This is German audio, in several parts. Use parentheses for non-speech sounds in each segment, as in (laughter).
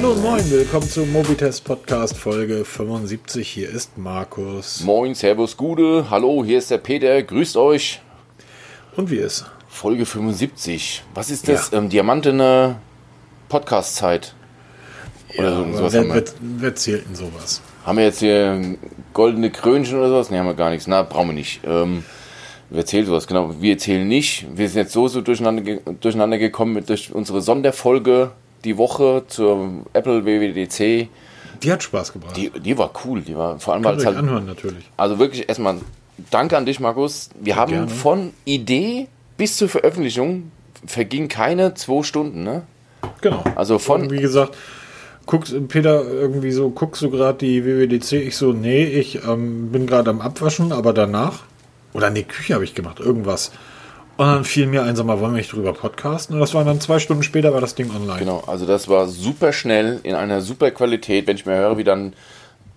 Hallo und moin, willkommen zum Mobitest Podcast Folge 75. Hier ist Markus. Moin, Servus, Gude. Hallo, hier ist der Peter. Grüßt euch. Und wie ist? Folge 75. Was ist das? Ja. Ähm, Diamantene Podcast-Zeit. Oder ja, sowas wer, wer, wer zählt denn sowas? Haben wir jetzt hier goldene Krönchen oder sowas? Ne, haben wir gar nichts. Na, brauchen wir nicht. Ähm, wer zählt sowas? Genau, wir zählen nicht. Wir sind jetzt so, so durcheinander, durcheinander gekommen durch unsere Sonderfolge die Woche zur Apple WWDC. Die hat Spaß gebracht. Die, die war cool. Die war vor allem weil es halt anhören natürlich. Also wirklich erstmal Danke an dich, Markus. Wir haben Gerne. von Idee bis zur Veröffentlichung verging keine zwei Stunden, ne? Genau. Also von. Und wie gesagt, guckst, Peter, irgendwie so, guckst du gerade die WWDC? Ich so, nee, ich ähm, bin gerade am Abwaschen, aber danach. Oder nee, Küche habe ich gemacht, irgendwas. Und dann fiel mir ein, sag mal, wollen wir nicht drüber podcasten? Und das war dann zwei Stunden später, war das Ding online. Genau, also das war super schnell, in einer super Qualität. Wenn ich mir höre, wie dann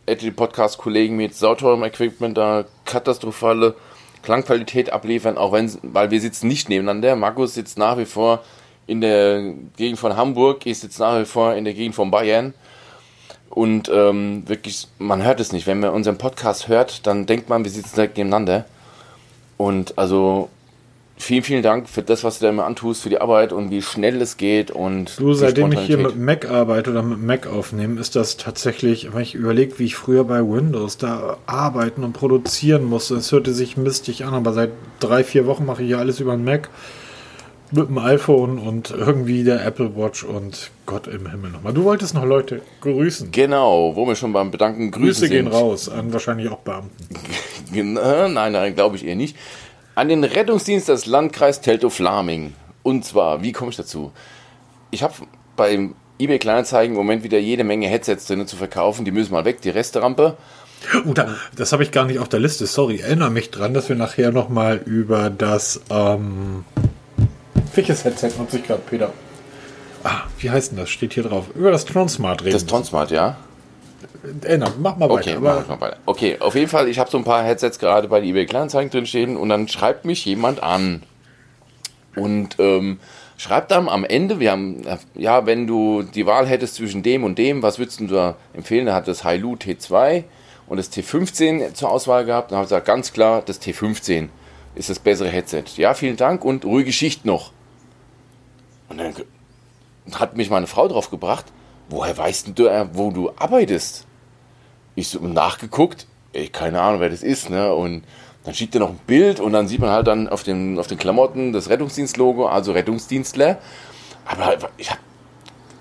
etliche Podcast-Kollegen mit sauteurem Equipment da katastrophale Klangqualität abliefern, auch wenn, weil wir sitzen nicht nebeneinander. Markus sitzt nach wie vor in der Gegend von Hamburg, ich sitze nach wie vor in der Gegend von Bayern. Und ähm, wirklich, man hört es nicht. Wenn man unseren Podcast hört, dann denkt man, wir sitzen direkt nebeneinander. Und also vielen, vielen Dank für das, was du da immer antust, für die Arbeit und wie schnell es geht. Und du, seitdem ich hier mit Mac arbeite oder mit Mac aufnehme, ist das tatsächlich, wenn ich überlege, wie ich früher bei Windows da arbeiten und produzieren musste, es hörte sich mistig an, aber seit drei, vier Wochen mache ich hier alles über den Mac mit dem iPhone und irgendwie der Apple Watch und Gott im Himmel nochmal. Du wolltest noch Leute grüßen. Genau, wo wir schon beim Bedanken grüßen Grüße gehen raus an wahrscheinlich auch Beamten. (laughs) nein, nein, glaube ich eher nicht an den Rettungsdienst des Landkreis Teltow-Flaming. Und zwar, wie komme ich dazu? Ich habe beim eBay Kleinanzeigen im Moment wieder jede Menge Headsets drin zu verkaufen. Die müssen mal weg, die Resterampe. Oh, da, das habe ich gar nicht auf der Liste. Sorry, erinnere mich dran, dass wir nachher nochmal über das. Ähm, welches Headset nutze ich gerade, Peter? Ah, wie heißt denn das? Steht hier drauf. Über das Tronsmart reden. Das Tronsmart, ja. Ändern, mach mal weiter. Okay, mach mal weiter. Okay, auf jeden Fall, ich habe so ein paar Headsets gerade bei eBay Kleinanzeigen drin stehen und dann schreibt mich jemand an und ähm, schreibt dann am Ende, wir haben, ja, wenn du die Wahl hättest zwischen dem und dem, was würdest du da empfehlen? Er hat das Hailu T2 und das T15 zur Auswahl gehabt. Dann habe ich gesagt, ganz klar, das T15 ist das bessere Headset. Ja, vielen Dank und ruhige Schicht noch. Und dann hat mich meine Frau drauf gebracht, woher weißt du, äh, wo du arbeitest? Ich so nachgeguckt, ey, keine Ahnung, wer das ist, ne? Und dann schickt er noch ein Bild und dann sieht man halt dann auf den, auf den Klamotten das Rettungsdienstlogo, also Rettungsdienstler. Aber ich hab,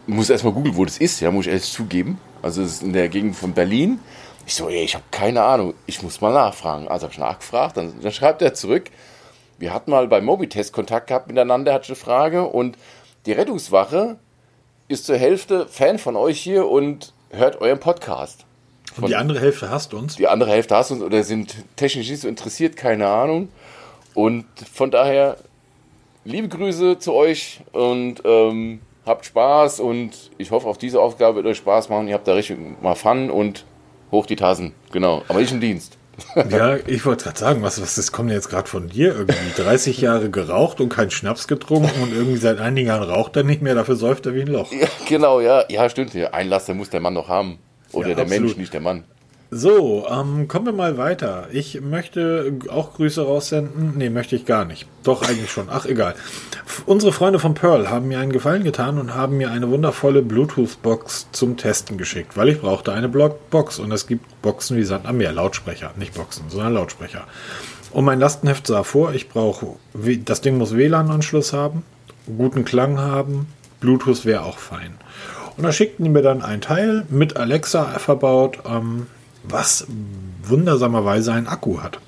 muss erstmal googeln, wo das ist, ja, muss ich erst zugeben. Also es ist in der Gegend von Berlin. Ich so, ey, ich habe keine Ahnung, ich muss mal nachfragen. Also habe ich nachgefragt, dann, dann schreibt er zurück. Wir hatten mal beim Mobitest Kontakt gehabt miteinander, hatte eine Frage und die Rettungswache ist zur Hälfte Fan von euch hier und hört euren Podcast. Von, und die andere Hälfte hasst uns? Die andere Hälfte hasst uns oder sind technisch nicht so interessiert, keine Ahnung. Und von daher liebe Grüße zu euch und ähm, habt Spaß und ich hoffe, auf diese Aufgabe wird euch Spaß machen. Ihr habt da richtig mal Fun und hoch die Tassen. Genau, aber ich im Dienst. (laughs) Ja, ich wollte gerade sagen, was, was das kommt jetzt gerade von dir irgendwie. 30 Jahre geraucht und keinen Schnaps getrunken und irgendwie seit einigen Jahren raucht er nicht mehr, dafür säuft er wie ein Loch. Ja, genau, ja, ja, stimmt. Einlass, der muss der Mann noch haben. Oder ja, der absolut. Mensch, nicht der Mann. So, ähm, kommen wir mal weiter. Ich möchte auch Grüße raussenden. Nee, möchte ich gar nicht. Doch, eigentlich schon. Ach, egal. Unsere Freunde von Pearl haben mir einen Gefallen getan und haben mir eine wundervolle Bluetooth-Box zum Testen geschickt, weil ich brauchte eine Box und es gibt Boxen wie Sand am Meer. Lautsprecher, nicht Boxen, sondern Lautsprecher. Und mein Lastenheft sah vor, ich brauche, das Ding muss WLAN-Anschluss haben, guten Klang haben, Bluetooth wäre auch fein. Und da schickten die mir dann ein Teil mit Alexa verbaut, ähm, was wundersamerweise einen Akku hat.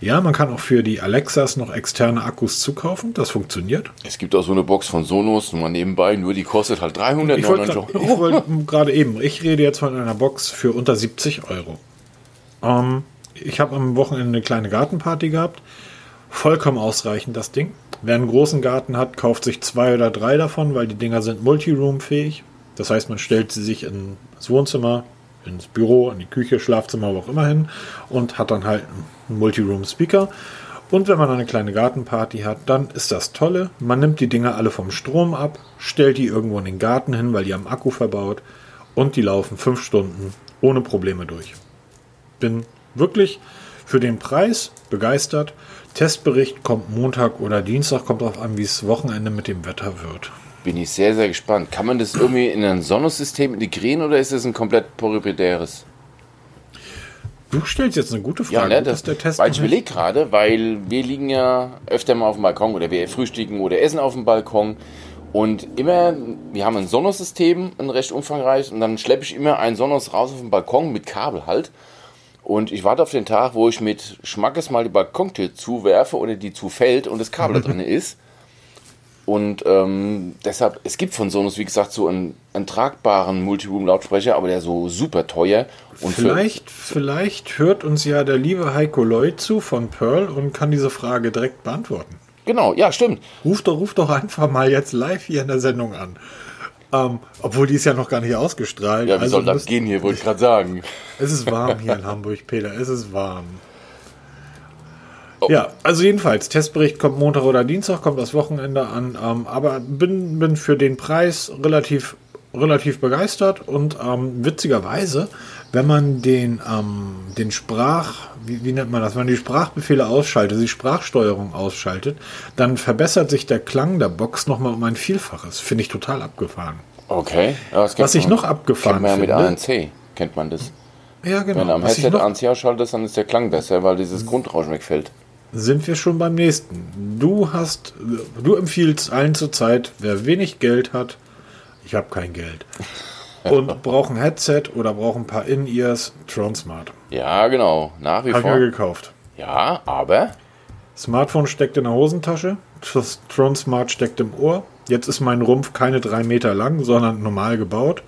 Ja, man kann auch für die Alexas noch externe Akkus zukaufen. Das funktioniert. Es gibt auch so eine Box von Sonos, nur mal nebenbei, nur die kostet halt 399 Euro. Ich wollte gerade eben, ich rede jetzt von einer Box für unter 70 Euro. Ähm, ich habe am Wochenende eine kleine Gartenparty gehabt. Vollkommen ausreichend das Ding. Wer einen großen Garten hat, kauft sich zwei oder drei davon, weil die Dinger sind Multiroom-fähig. Das heißt, man stellt sie sich ins Wohnzimmer, ins Büro, in die Küche, Schlafzimmer, wo auch immer hin und hat dann halt einen Multiroom-Speaker. Und wenn man eine kleine Gartenparty hat, dann ist das tolle. Man nimmt die Dinger alle vom Strom ab, stellt die irgendwo in den Garten hin, weil die am Akku verbaut und die laufen fünf Stunden ohne Probleme durch. Bin wirklich für den Preis begeistert. Testbericht kommt Montag oder Dienstag, kommt darauf an, wie es Wochenende mit dem Wetter wird. Bin ich sehr, sehr gespannt. Kann man das irgendwie in ein Sonnensystem integrieren oder ist es ein komplett proprietäres? Du stellst jetzt eine gute Frage. Ja, ne, das, der Test weil ich überlege gerade, weil wir liegen ja öfter mal auf dem Balkon oder wir frühstücken oder essen auf dem Balkon und immer, wir haben ein Sonos-System, ein recht umfangreich und dann schleppe ich immer einen Sonos raus auf den Balkon mit Kabel halt und ich warte auf den Tag, wo ich mit Schmackes mal die Balkontür zuwerfe oder die zufällt und das Kabel da drin (laughs) ist. Und ähm, deshalb, es gibt von Sonos, wie gesagt, so einen, einen tragbaren Multiroom-Lautsprecher, aber der so super teuer. Und vielleicht, vielleicht hört uns ja der liebe Heiko Lloyd zu von Pearl und kann diese Frage direkt beantworten. Genau, ja, stimmt. Ruf doch, ruf doch einfach mal jetzt live hier in der Sendung an. Ähm, obwohl die ist ja noch gar nicht ausgestrahlt. Ja, wie also soll das gehen hier, wollte ich gerade sagen. Es ist warm hier in Hamburg, Peter, es ist warm. Oh. Ja, also jedenfalls, Testbericht kommt Montag oder Dienstag, kommt das Wochenende an, ähm, aber bin, bin für den Preis relativ, relativ begeistert und ähm, witzigerweise, wenn man den, ähm, den Sprach, wie, wie, nennt man das, wenn man die Sprachbefehle ausschaltet, die Sprachsteuerung ausschaltet, dann verbessert sich der Klang der Box nochmal um ein Vielfaches. Finde ich total abgefahren. Okay. Was ich noch abgefahren kennt man ja mit ANC, kennt man das. Ja, genau. Wenn am Headset ANC ausschaltet, dann ist der Klang besser, weil dieses Grundrauschen wegfällt sind wir schon beim nächsten. Du hast, du empfiehlst allen zur Zeit, wer wenig Geld hat, ich habe kein Geld, und braucht ein Headset oder braucht ein paar In-Ears, Tronsmart. Ja, genau, nach wie hab vor. Habe ich mir gekauft. Ja, aber? Smartphone steckt in der Hosentasche, Tronsmart steckt im Ohr. Jetzt ist mein Rumpf keine drei Meter lang, sondern normal gebaut.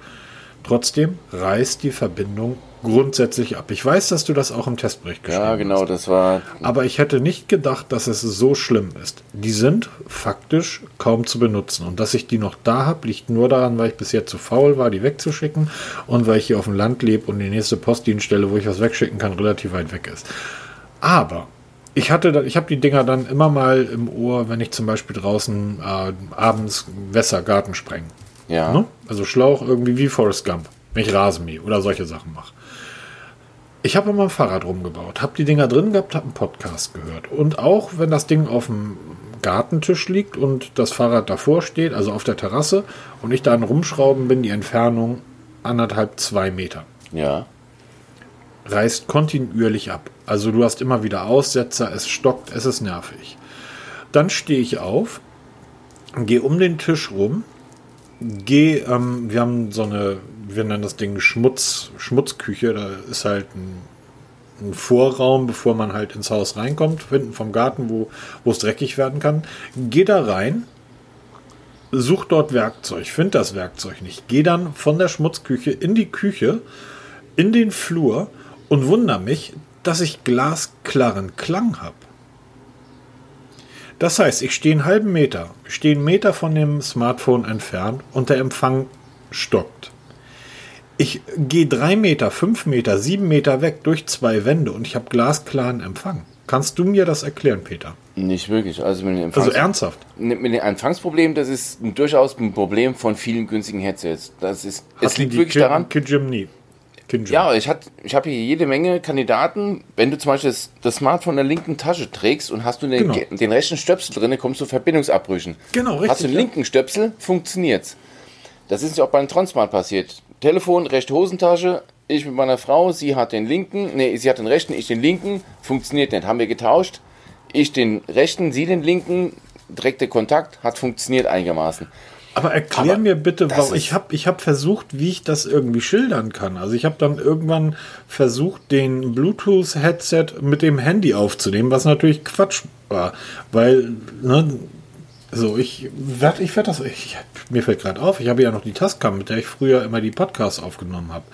Trotzdem reißt die Verbindung grundsätzlich ab. Ich weiß, dass du das auch im Testbericht geschrieben hast. Ja, genau, hast. das war. Aber ich hätte nicht gedacht, dass es so schlimm ist. Die sind faktisch kaum zu benutzen. Und dass ich die noch da habe, liegt nur daran, weil ich bisher zu faul war, die wegzuschicken und weil ich hier auf dem Land lebe und die nächste Postdienststelle, wo ich was wegschicken kann, relativ weit weg ist. Aber ich hatte, ich habe die Dinger dann immer mal im Ohr, wenn ich zum Beispiel draußen äh, abends Wässer, Garten sprengen. Ja. Ne? Also Schlauch irgendwie wie Forrest Gump, wenn ich Rasenmähe oder solche Sachen mache. Ich habe immer ein Fahrrad rumgebaut, habe die Dinger drin gehabt, habe einen Podcast gehört. Und auch wenn das Ding auf dem Gartentisch liegt und das Fahrrad davor steht, also auf der Terrasse, und ich da an Rumschrauben bin, die Entfernung anderthalb, zwei Meter. Ja. Reißt kontinuierlich ab. Also du hast immer wieder Aussetzer, es stockt, es ist nervig. Dann stehe ich auf, gehe um den Tisch rum, gehe, ähm, wir haben so eine wir nennen das Ding Schmutz, Schmutzküche. Da ist halt ein, ein, Vorraum, bevor man halt ins Haus reinkommt, hinten vom Garten, wo, es dreckig werden kann. Geh da rein, such dort Werkzeug, find das Werkzeug nicht. Geh dann von der Schmutzküche in die Küche, in den Flur und wundere mich, dass ich glasklaren Klang habe. Das heißt, ich stehe einen halben Meter, stehe einen Meter von dem Smartphone entfernt und der Empfang stockt. Ich gehe drei Meter, fünf Meter, sieben Meter weg durch zwei Wände und ich habe glasklaren Empfang. Kannst du mir das erklären, Peter? Nicht wirklich. Also, mit den also ernsthaft? Mit dem Empfangsproblem, das ist durchaus ein Problem von vielen günstigen Headsets. Das ist, es liegt wirklich Kin daran. Kijimni. Ja, ich, ich habe hier jede Menge Kandidaten. Wenn du zum Beispiel das, das Smartphone in der linken Tasche trägst und hast du den, genau. den rechten Stöpsel drin, kommst du zu Verbindungsabbrüchen. Genau, richtig. Hast du den linken Stöpsel, funktionier's. Das ist ja auch beim Tronsmart passiert. Telefon, rechte Hosentasche, ich mit meiner Frau, sie hat den linken, nee, sie hat den rechten, ich den linken, funktioniert nicht, haben wir getauscht. Ich den rechten, sie den linken, direkter Kontakt, hat funktioniert einigermaßen. Aber erklär Aber mir bitte, warum ich habe ich hab versucht, wie ich das irgendwie schildern kann. Also ich habe dann irgendwann versucht, den Bluetooth-Headset mit dem Handy aufzunehmen, was natürlich Quatsch war, weil ne, so, ich werde ich werd das, ich, mir fällt gerade auf, ich habe ja noch die Tascam, mit der ich früher immer die Podcasts aufgenommen habe.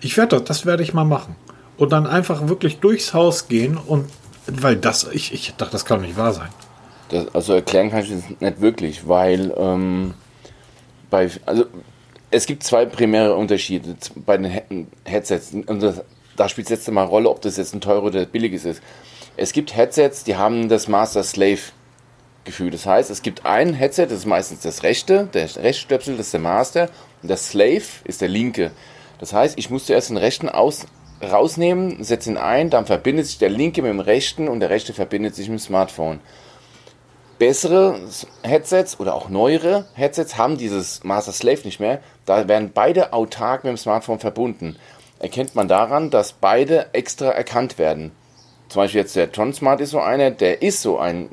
Ich werde das, das werde ich mal machen. Und dann einfach wirklich durchs Haus gehen und, weil das, ich, ich dachte, das kann nicht wahr sein. Das, also erklären kann ich das nicht wirklich, weil ähm, bei, also es gibt zwei primäre Unterschiede bei den Headsets. Und das, da spielt es jetzt mal Rolle, ob das jetzt ein teures oder billiges ist. Es gibt Headsets, die haben das Master-Slave-Gefühl. Das heißt, es gibt ein Headset, das ist meistens das rechte, der Rechtstöpsel, das ist der Master, und der Slave ist der linke. Das heißt, ich muss zuerst den rechten aus, rausnehmen, setze ihn ein, dann verbindet sich der linke mit dem rechten und der rechte verbindet sich mit dem Smartphone. Bessere Headsets oder auch neuere Headsets haben dieses Master Slave nicht mehr. Da werden beide autark mit dem Smartphone verbunden. Erkennt man daran, dass beide extra erkannt werden. Zum Beispiel jetzt der Tron Smart ist so einer, der ist so ein,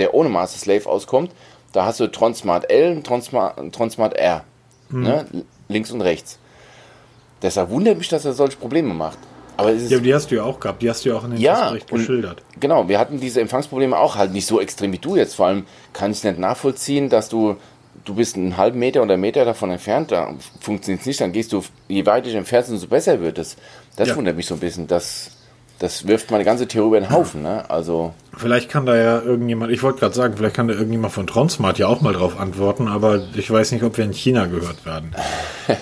der ohne Master Slave auskommt. Da hast du Tron Smart L und Tron Smart, Tron Smart R. Mhm. Ne? Links und rechts. Deshalb wundert mich, dass er solche Probleme macht. Aber ja, die hast du ja auch gehabt, die hast du ja auch in den ja, geschildert. Genau, wir hatten diese Empfangsprobleme auch halt nicht so extrem wie du jetzt. Vor allem kann ich es nicht nachvollziehen, dass du, du bist einen halben Meter oder einen Meter davon entfernt, da funktioniert es nicht, dann gehst du, je weiter ich entfernt umso besser wird es. Das ja. wundert mich so ein bisschen, dass das wirft meine ganze Theorie über den Haufen. Ne? Also vielleicht kann da ja irgendjemand, ich wollte gerade sagen, vielleicht kann da irgendjemand von Tronsmart ja auch mal drauf antworten, aber ich weiß nicht, ob wir in China gehört werden.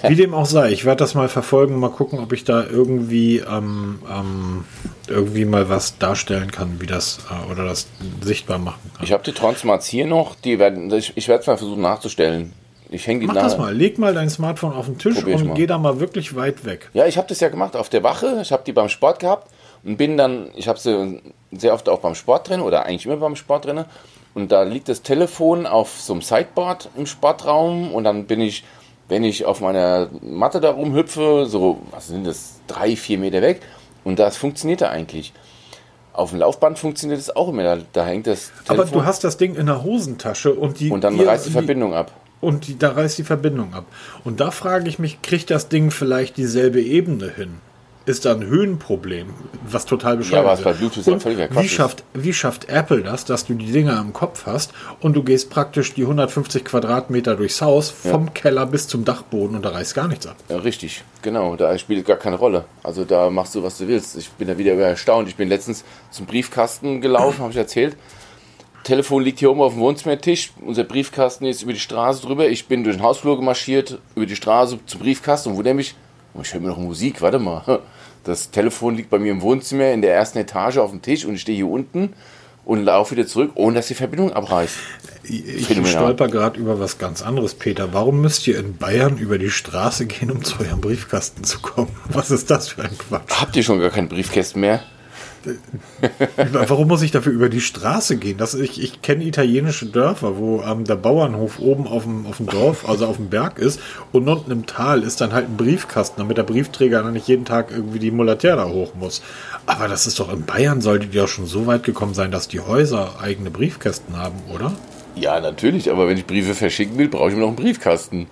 Wie dem auch sei, ich werde das mal verfolgen und mal gucken, ob ich da irgendwie ähm, ähm, irgendwie mal was darstellen kann, wie das äh, oder das sichtbar machen kann. Ich habe die Tronsmarts hier noch, die werden, ich, ich werde es mal versuchen nachzustellen. Ich hänge die Mach das mal. Leg mal dein Smartphone auf den Tisch und geh da mal wirklich weit weg. Ja, ich habe das ja gemacht auf der Wache. Ich habe die beim Sport gehabt und bin dann, ich habe sie sehr oft auch beim Sport drin oder eigentlich immer beim Sport drin. Und da liegt das Telefon auf so einem Sideboard im Sportraum und dann bin ich, wenn ich auf meiner Matte da rumhüpfe, so, was sind das, drei, vier Meter weg und das funktioniert da eigentlich. Auf dem Laufband funktioniert es auch immer, da, da hängt das Telefon. Aber du hast das Ding in der Hosentasche und die. Und dann reißt die Verbindung ab. Und die, da reißt die Verbindung ab. Und da frage ich mich, kriegt das Ding vielleicht dieselbe Ebene hin? Ist da ein Höhenproblem, was total bescheuert ja, ist. bei Bluetooth ja völlig wie schafft, wie schafft Apple das, dass du die Dinger am Kopf hast und du gehst praktisch die 150 Quadratmeter durchs Haus, vom ja. Keller bis zum Dachboden und da reißt gar nichts ab. Ja, richtig, genau. Da spielt gar keine Rolle. Also da machst du, was du willst. Ich bin da wieder erstaunt. Ich bin letztens zum Briefkasten gelaufen, habe ich erzählt. Telefon liegt hier oben auf dem Wohnzimmertisch. Unser Briefkasten ist über die Straße drüber. Ich bin durch den Hausflur gemarschiert, über die Straße zum Briefkasten und wo der mich, oh, ich höre mir noch Musik, warte mal. Das Telefon liegt bei mir im Wohnzimmer in der ersten Etage auf dem Tisch und ich stehe hier unten und laufe wieder zurück, ohne dass die Verbindung abreißt. Ich stolper gerade über was ganz anderes, Peter. Warum müsst ihr in Bayern über die Straße gehen, um zu eurem Briefkasten zu kommen? Was ist das für ein Quatsch? Habt ihr schon gar keinen Briefkästen mehr? Warum muss ich dafür über die Straße gehen? Das, ich ich kenne italienische Dörfer, wo ähm, der Bauernhof oben auf dem, auf dem Dorf, also auf dem Berg ist und unten im Tal ist dann halt ein Briefkasten, damit der Briefträger dann nicht jeden Tag irgendwie die Mulaterra hoch muss. Aber das ist doch in Bayern, solltet ihr auch schon so weit gekommen sein, dass die Häuser eigene Briefkästen haben, oder? Ja, natürlich, aber wenn ich Briefe verschicken will, brauche ich mir noch einen Briefkasten.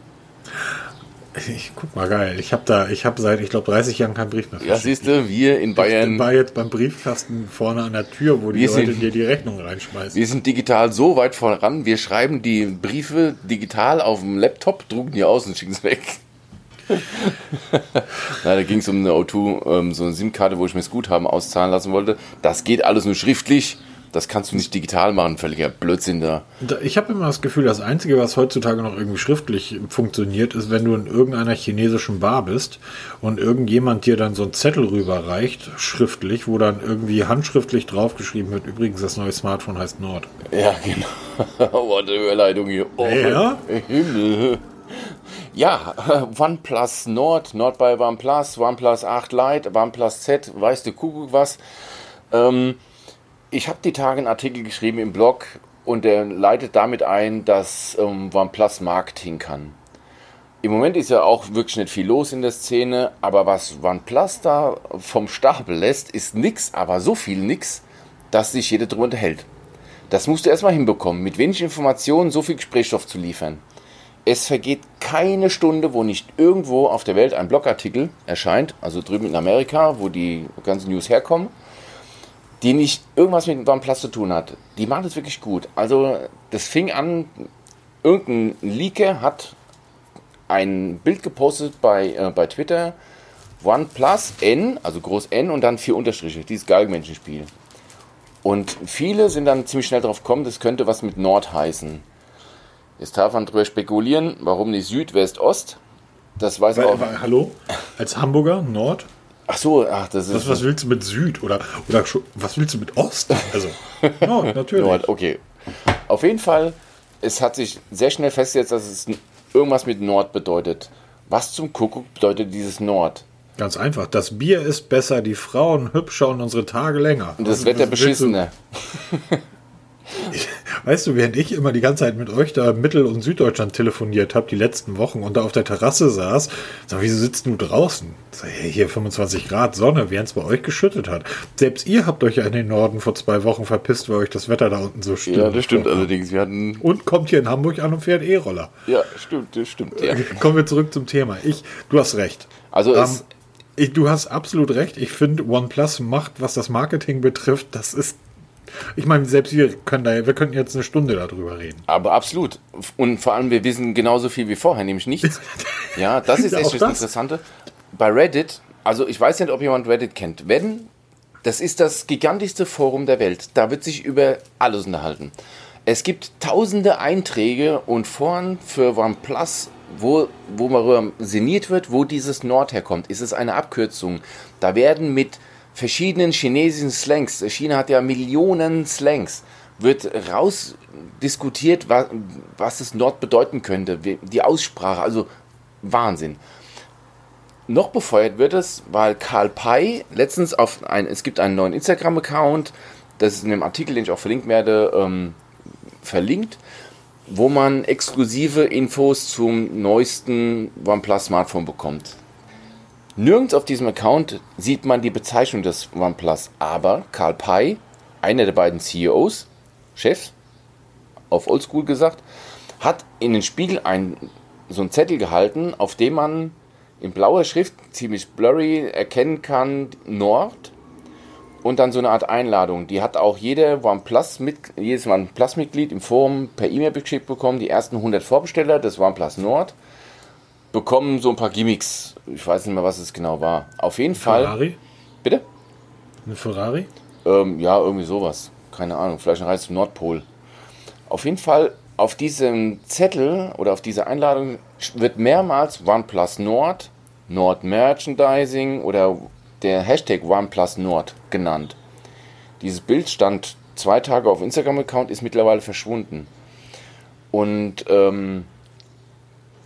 Ich guck mal geil. Ich habe da, ich habe seit, ich glaube, 30 Jahren keinen Brief mehr. Ja, siehst du, wir in Bayern. Ich war jetzt beim Briefkasten vorne an der Tür, wo die Leute sind, dir die Rechnung reinschmeißen. Wir sind digital so weit voran. Wir schreiben die Briefe digital auf dem Laptop, drucken die aus und schicken es weg. (laughs) Na, da ging es um eine O2, ähm, so eine SIM-Karte, wo ich mir das Guthaben auszahlen lassen wollte. Das geht alles nur schriftlich. Das kannst du nicht digital machen, völliger Blödsinn da. Ich habe immer das Gefühl, das Einzige, was heutzutage noch irgendwie schriftlich funktioniert, ist, wenn du in irgendeiner chinesischen Bar bist und irgendjemand dir dann so einen Zettel rüberreicht, schriftlich, wo dann irgendwie handschriftlich draufgeschrieben wird, übrigens, das neue Smartphone heißt Nord. Ja, genau. (laughs) oh, eine Überleitung hier. Oh, ja? Himmel. Ja, OnePlus Nord, Nord bei OnePlus, OnePlus 8 Lite, OnePlus Z, weißt du, Kuckuck was. Ähm, ich habe die Tage einen Artikel geschrieben im Blog und der leitet damit ein, dass ähm, OnePlus Marketing kann. Im Moment ist ja auch wirklich nicht viel los in der Szene, aber was OnePlus da vom Stapel lässt, ist nix, aber so viel nix, dass sich jeder drüber unterhält. Das musst du erstmal hinbekommen, mit wenig Informationen so viel Gesprächsstoff zu liefern. Es vergeht keine Stunde, wo nicht irgendwo auf der Welt ein Blogartikel erscheint, also drüben in Amerika, wo die ganzen News herkommen, die nicht irgendwas mit OnePlus zu tun hat. Die machen das wirklich gut. Also das fing an, irgendein Leaker hat ein Bild gepostet bei, äh, bei Twitter, OnePlus N, also groß N und dann vier Unterstriche, dieses Galgenmenschenspiel. Und viele sind dann ziemlich schnell drauf gekommen, das könnte was mit Nord heißen. Jetzt darf man darüber spekulieren, warum nicht Süd, West, Ost. Das weiß weil, auch. Hallo? Als Hamburger, Nord? Ach so, ach, das ist. Was, was willst du mit Süd? Oder, oder was willst du mit Ost? Also, (laughs) ja, natürlich. Nord, okay. Auf jeden Fall, es hat sich sehr schnell festgesetzt, dass es irgendwas mit Nord bedeutet. Was zum Kuckuck bedeutet dieses Nord? Ganz einfach. Das Bier ist besser, die Frauen hübscher und unsere Tage länger. Und das Wetter was willst du- beschissener. (laughs) Weißt du, während ich immer die ganze Zeit mit euch da Mittel- und Süddeutschland telefoniert habe, die letzten Wochen und da auf der Terrasse saß, sag, wieso sitzt du draußen? Sag, hey, hier 25 Grad Sonne, während es bei euch geschüttet hat. Selbst ihr habt euch ja in den Norden vor zwei Wochen verpisst, weil euch das Wetter da unten so stimmt. Ja, das stimmt allerdings. Wir hatten. Und kommt hier in Hamburg an und fährt E-Roller. Ja, stimmt, das stimmt. Ja. Kommen wir zurück zum Thema. Ich, du hast recht. Also Ähm, es, ich, du hast absolut recht. Ich finde, OnePlus macht, was das Marketing betrifft, das ist. Ich meine, selbst wir können da, wir könnten jetzt eine Stunde darüber reden. aber absolut. Und vor allem, wir wissen genauso viel wie vorher, nämlich nichts. (laughs) Ja, das ist echt das das. Interessante. Bei Reddit, also ich weiß nicht, ob jemand Reddit kennt. Wenn, das ist das gigantischste Forum der Welt. Da wird sich über alles unterhalten. Es gibt tausende Einträge und Foren für OnePlus, wo, wo darüber sinniert wird, wo dieses Nord herkommt. Ist es eine Abkürzung? Da werden mit verschiedenen chinesischen Slangs, China hat ja Millionen Slangs, wird raus diskutiert, was, was das Nord bedeuten könnte. Die Aussprache, also Wahnsinn. Noch befeuert wird es, weil Karl Pei letztens auf ein, es gibt einen neuen Instagram-Account, das ist in dem Artikel, den ich auch verlinkt werde, ähm, verlinkt, wo man exklusive Infos zum neuesten OnePlus Smartphone bekommt. Nirgends auf diesem Account sieht man die Bezeichnung des OnePlus, aber Karl Pei, einer der beiden CEOs, Chefs, auf Oldschool gesagt, hat in den Spiegel ein, so einen Zettel gehalten, auf dem man in blauer Schrift, ziemlich blurry, erkennen kann, Nord und dann so eine Art Einladung. Die hat auch jeder OnePlus mit, jedes OnePlus-Mitglied im Forum per E-Mail geschickt bekommen. Die ersten 100 Vorbesteller des OnePlus Nord bekommen so ein paar Gimmicks. Ich weiß nicht mehr, was es genau war. Auf jeden Fall. Ferrari? Bitte? Eine Ferrari? Ähm, ja, irgendwie sowas. Keine Ahnung. Vielleicht eine Reise zum Nordpol. Auf jeden Fall, auf diesem Zettel oder auf dieser Einladung wird mehrmals OnePlus Nord, Nord Merchandising oder der Hashtag OnePlus Nord genannt. Dieses Bild stand zwei Tage auf Instagram-Account, ist mittlerweile verschwunden. Und ähm,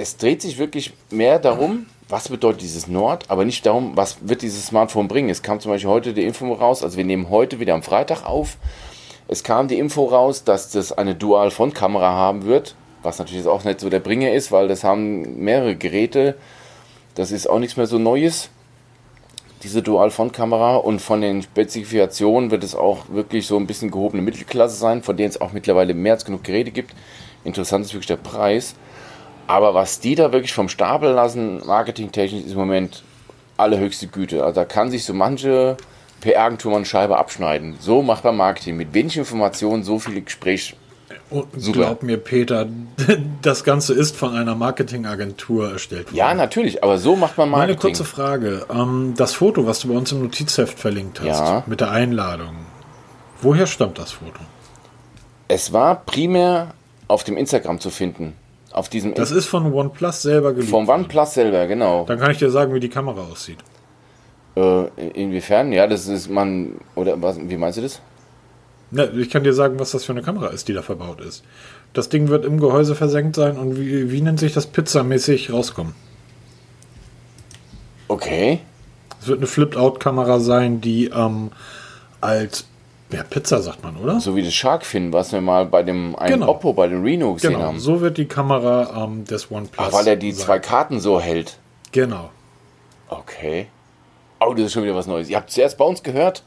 es dreht sich wirklich mehr darum, was bedeutet dieses Nord, aber nicht darum, was wird dieses Smartphone bringen. Es kam zum Beispiel heute die Info raus, also wir nehmen heute wieder am Freitag auf. Es kam die Info raus, dass das eine Dual-Front-Kamera haben wird, was natürlich auch nicht so der Bringer ist, weil das haben mehrere Geräte. Das ist auch nichts mehr so Neues, diese Dual-Front-Kamera. Und von den Spezifikationen wird es auch wirklich so ein bisschen gehobene Mittelklasse sein, von denen es auch mittlerweile mehr als genug Geräte gibt. Interessant ist wirklich der Preis. Aber was die da wirklich vom Stapel lassen, marketingtechnisch, ist im Moment allerhöchste Güte. Also da kann sich so manche PR-Agentur mal eine Scheibe abschneiden. So macht man Marketing. Mit wenig Informationen so viele Gespräche. Und Super. glaub mir, Peter, (laughs) das Ganze ist von einer Marketingagentur erstellt worden. Ja, natürlich, aber so macht man Meine Marketing. kurze Frage. Ähm, das Foto, was du bei uns im Notizheft verlinkt hast, Ja. mit der Einladung. Woher stammt das Foto? es war primär auf dem Instagram zu finden. Auf diesem Das ist von OnePlus selber geleakt. vom worden. OnePlus selber, genau. Dann kann ich dir sagen, wie die Kamera aussieht. Äh, inwiefern? Ja, das ist man oder was? Wie meinst du das? Ne, ich kann dir sagen, was das für eine Kamera ist, die da verbaut ist. Das Ding wird im Gehäuse versenkt sein und wie, wie nennt sich das pizzamäßig rauskommen? Okay. Es wird eine Flipped-Out-Kamera sein, die ähm, als ja, Pizza sagt man, oder? So wie das Sharkfin, was wir mal bei dem einen Genau. Oppo bei dem Reno gesehen genau, haben. so wird die Kamera ähm, des OnePlus. Ach, weil er die sein. zwei Karten so hält. Genau. Okay. Oh, das ist schon wieder was Neues. Ihr habt zuerst bei uns gehört?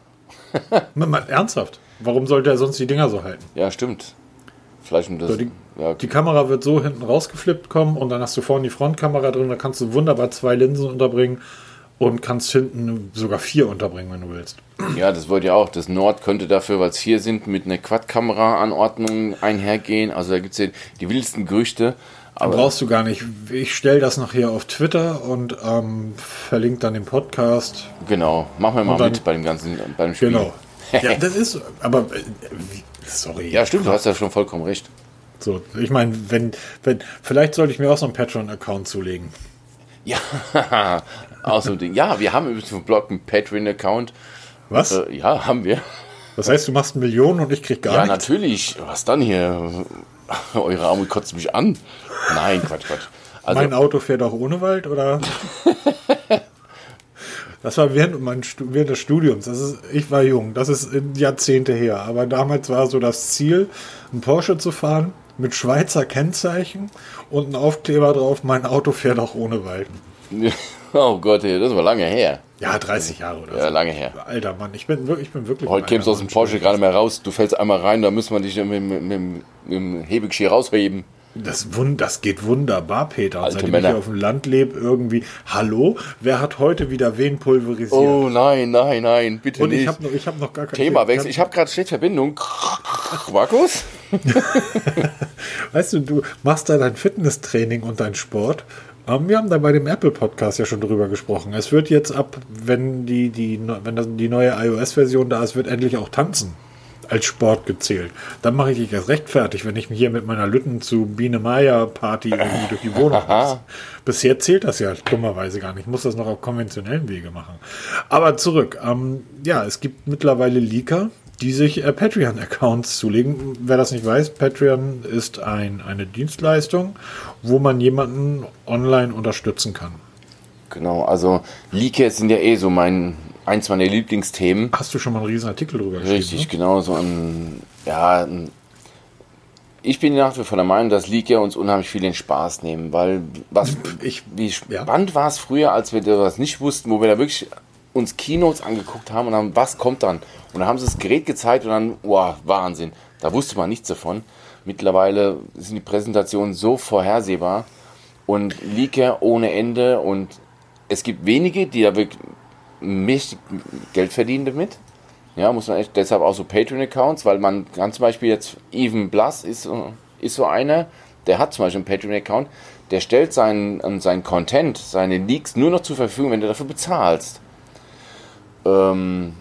(laughs) Mal, mal ernsthaft. Warum sollte er sonst die Dinger so halten? Ja, stimmt. Vielleicht um das. So, die- ja, Die Kamera wird so hinten rausgeflippt kommen und dann hast du vorne die Frontkamera drin, da kannst du wunderbar zwei Linsen unterbringen und kannst hinten sogar vier unterbringen, wenn du willst. ja, das wollte ja auch. Das Nord könnte dafür, weil es hier sind, mit einer Quad-Kamera-Anordnung einhergehen. Also da gibt es ja die wildesten Gerüchte. Aber Brauchst du gar nicht. Ich stelle das nachher auf Twitter und ähm, verlinke dann den Podcast. genau, machen wir mal dann- mit bei dem ganzen, bei dem Spiel. Genau. ja, (laughs) das ist, aber, äh, sorry. Ja, stimmt, du hast ja schon vollkommen recht. So, ich meine, wenn, wenn, vielleicht sollte ich mir auch so einen Patreon-Account zulegen. Ja, (laughs) Ein Ding. Ja, wir haben übrigens im Blog einen Patreon-Account. Was? Äh, ja, haben wir. Das heißt, du machst Millionen und ich krieg gar Ja, nichts? natürlich. Was dann hier? Eure Armut kotzt mich an. Nein, Quatsch, Quatsch. Also, mein Auto fährt auch ohne Wald, oder? (laughs) Das war während, mein, während des Studiums. Das ist, ich war jung, das ist Jahrzehnte her. Aber damals war so das Ziel, einen Porsche zu fahren mit Schweizer Kennzeichen und ein Aufkleber drauf, mein Auto fährt auch ohne Wald. (laughs) (laughs) oh Gott, ey, das war lange her. Ja, 30 Jahre oder Ja, so. lange her. Alter Mann, ich bin wirklich, ich bin wirklich. Heute kämst du aus dem. Porsche gerade mal raus. Du fällst einmal rein, da müssen wir dich mit, mit, mit, mit dem Hebegeschirr rausheben. Das, wund, das geht wunderbar, Peter. Und Alte seitdem Männer. ich auf dem Land lebe, irgendwie. Hallo, wer hat heute wieder wen pulverisiert? Oh nein, nein, nein, bitte und ich nicht. habe noch, ich hab noch gar kein Themawechsel. Ich habe gerade schlecht Verbindung. (laughs) Markus? Weißt du, du machst da dein Fitnesstraining und dein Sport. Wir haben da bei dem Apple Podcast ja schon drüber gesprochen. Es wird jetzt ab, wenn die, die, wenn das, die neue iOS-Version da ist, wird endlich auch Tanzen als Sport gezählt. Dann mache ich dich erst recht fertig, wenn ich mich hier mit meiner Lütten zu Biene Meier Party irgendwie durch die (laughs) Wohnung muss. Bisher zählt das ja dummerweise gar nicht. Ich muss das noch auf konventionellen Wege machen. Aber zurück. Ähm, ja, es gibt mittlerweile Leaker, die sich äh, Patreon-Accounts zulegen. Wer das nicht weiß, Patreon ist ein, eine Dienstleistung, wo man jemanden online unterstützen kann. Genau, also Leaker sind ja eh so mein eins meiner Lieblingsthemen. Hast du schon mal einen riesen Artikel drüber geschrieben? Richtig, genau so ein, ja, ein, ich bin nach wie vor der Meinung, dass Leaker uns unheimlich viel den Spaß nehmen, weil was, Ich- wie ja. spannend war es früher, als wir das nicht wussten, wo wir da wirklich uns Keynotes angeguckt haben und dann, was kommt dann? Und dann haben sie das Gerät gezeigt und dann, wow, Wahnsinn. Da wusste man nichts davon. Mittlerweile sind die Präsentationen so vorhersehbar und Leaker ohne Ende und es gibt wenige, die da wirklich mächtig Geld verdienen damit. Ja, muss man echt, deshalb auch so Patreon-Accounts, weil man kann zum Beispiel jetzt, Even Blass ist, ist so einer, der hat zum Beispiel einen Patreon-Account, der stellt seinen, seinen Content, seine Leaks nur noch zur Verfügung, wenn du dafür bezahlst. Ähm,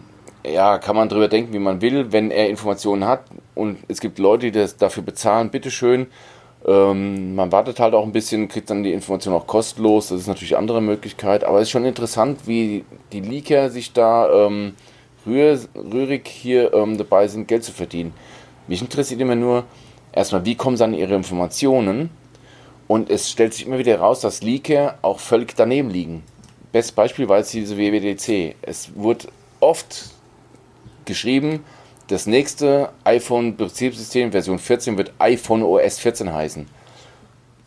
ja, kann man drüber denken, wie man will, wenn er Informationen hat und es gibt Leute, die das dafür bezahlen, bitteschön. Ähm, man wartet halt auch ein bisschen, kriegt dann die Information auch kostenlos, das ist natürlich eine andere Möglichkeit, aber es ist schon interessant, wie die Leaker sich da ähm, rühr, rührig hier ähm, dabei sind, Geld zu verdienen. Mich interessiert immer nur, erstmal, wie kommen sie an ihre Informationen und es stellt sich immer wieder heraus, dass Leaker auch völlig daneben liegen. Bestes Beispiel war jetzt diese WWDC. Es wurde oft geschrieben, das nächste iPhone-Betriebssystem Version 14 wird iPhone OS 14 heißen.